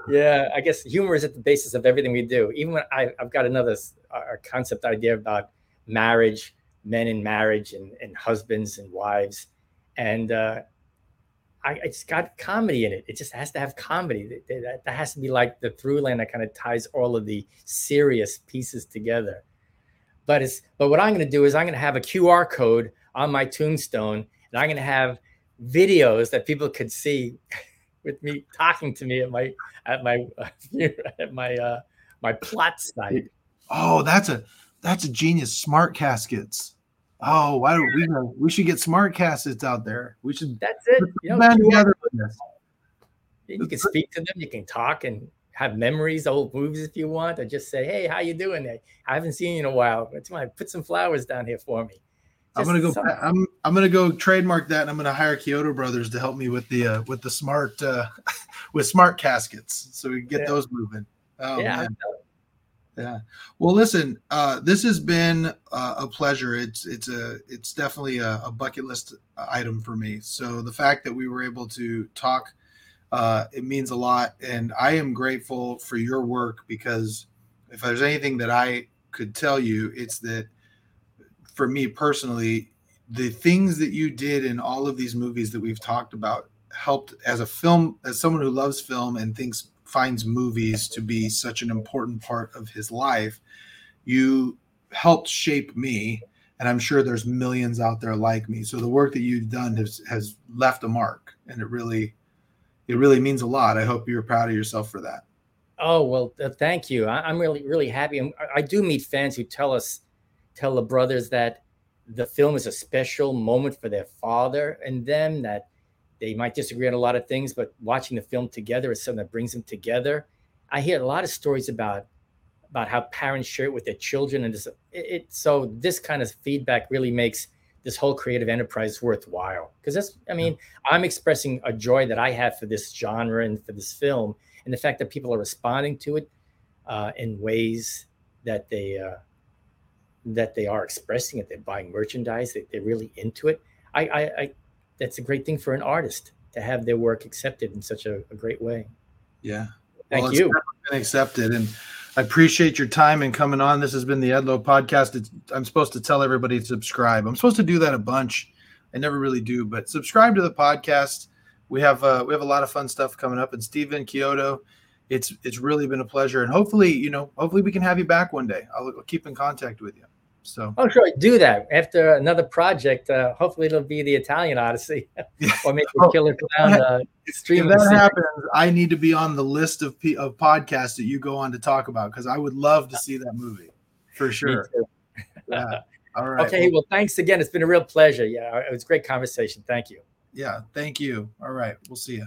Yeah, I guess humor is at the basis of everything we do. Even when I, have got another uh, concept idea about marriage, men in marriage, and, and husbands and wives, and uh, I, it's got comedy in it. It just has to have comedy. That, that has to be like the through line that kind of ties all of the serious pieces together. But it's but what I'm going to do is I'm going to have a QR code on my tombstone, and I'm going to have videos that people could see with me talking to me at my at my at my uh, my plot site. Oh, that's a that's a genius. Smart caskets. Oh, why don't we we should get smart caskets out there. We should. That's it. You, know, together you can speak to them. You can talk and have memories, old movies if you want, or just say, "Hey, how you doing? I haven't seen you in a while. Put some flowers down here for me." I'm gonna go. I'm I'm gonna go trademark that, and I'm gonna hire Chiodo Brothers to help me with the uh, with the smart uh, with smart caskets, so we can get yeah. those moving. Oh, yeah. Man. Yeah. Well, listen. Uh, this has been uh, a pleasure. It's it's a it's definitely a, a, bucket list item for me. So the fact that we were able to talk, uh, it means a lot, and I am grateful for your work because if there's anything that I could tell you, it's that for me personally, the things that you did in all of these movies that we've talked about helped as a film, as someone who loves film and thinks finds movies to be such an important part of his life. You helped shape me, and I'm sure there's millions out there like me. So the work that you've done has has left a mark, and it really, it really means a lot. I hope you're proud of yourself for that. Oh well, uh, thank you. I, am really really happy. I, I do meet fans who tell us, tell the brothers that the film is a special moment for their father and them. That they might disagree on a lot of things, but watching the film together is something that brings them together. I hear a lot of stories about about how parents share it with their children, and this, it, it so this kind of feedback really makes this whole creative enterprise worthwhile. Because that's, I mean, I'm expressing a joy that I have for this genre and for this film, and the fact that people are responding to it uh, in ways that they uh, that they are expressing it. They're buying merchandise. They, are really into it. I, I, I, that's a great thing for an artist to have their work accepted in such a, a great way. Yeah. Thank well, you. Been accepted, and I appreciate your time and coming on. This has been the Edlow podcast. It's, I'm supposed to tell everybody to subscribe. I'm supposed to do that a bunch. I never really do, but subscribe to the podcast. We have uh, we have a lot of fun stuff coming up. And Stephen Chiodo, it's it's really been a pleasure. And hopefully, you know, hopefully we can have you back one day. I'll, I'll keep in contact with you. So oh sure, do that after another project. Uh, hopefully, it'll be the Italian Odyssey, or maybe oh, Killer Klown. Uh, stream if that happens, I need to be on the list of of podcasts that you go on to talk about because I would love to see that movie for sure. yeah. All right. Okay. Well, thanks again. It's been a real pleasure. Yeah, it was a great conversation. Thank you. Yeah. Thank you. All right. We'll see you.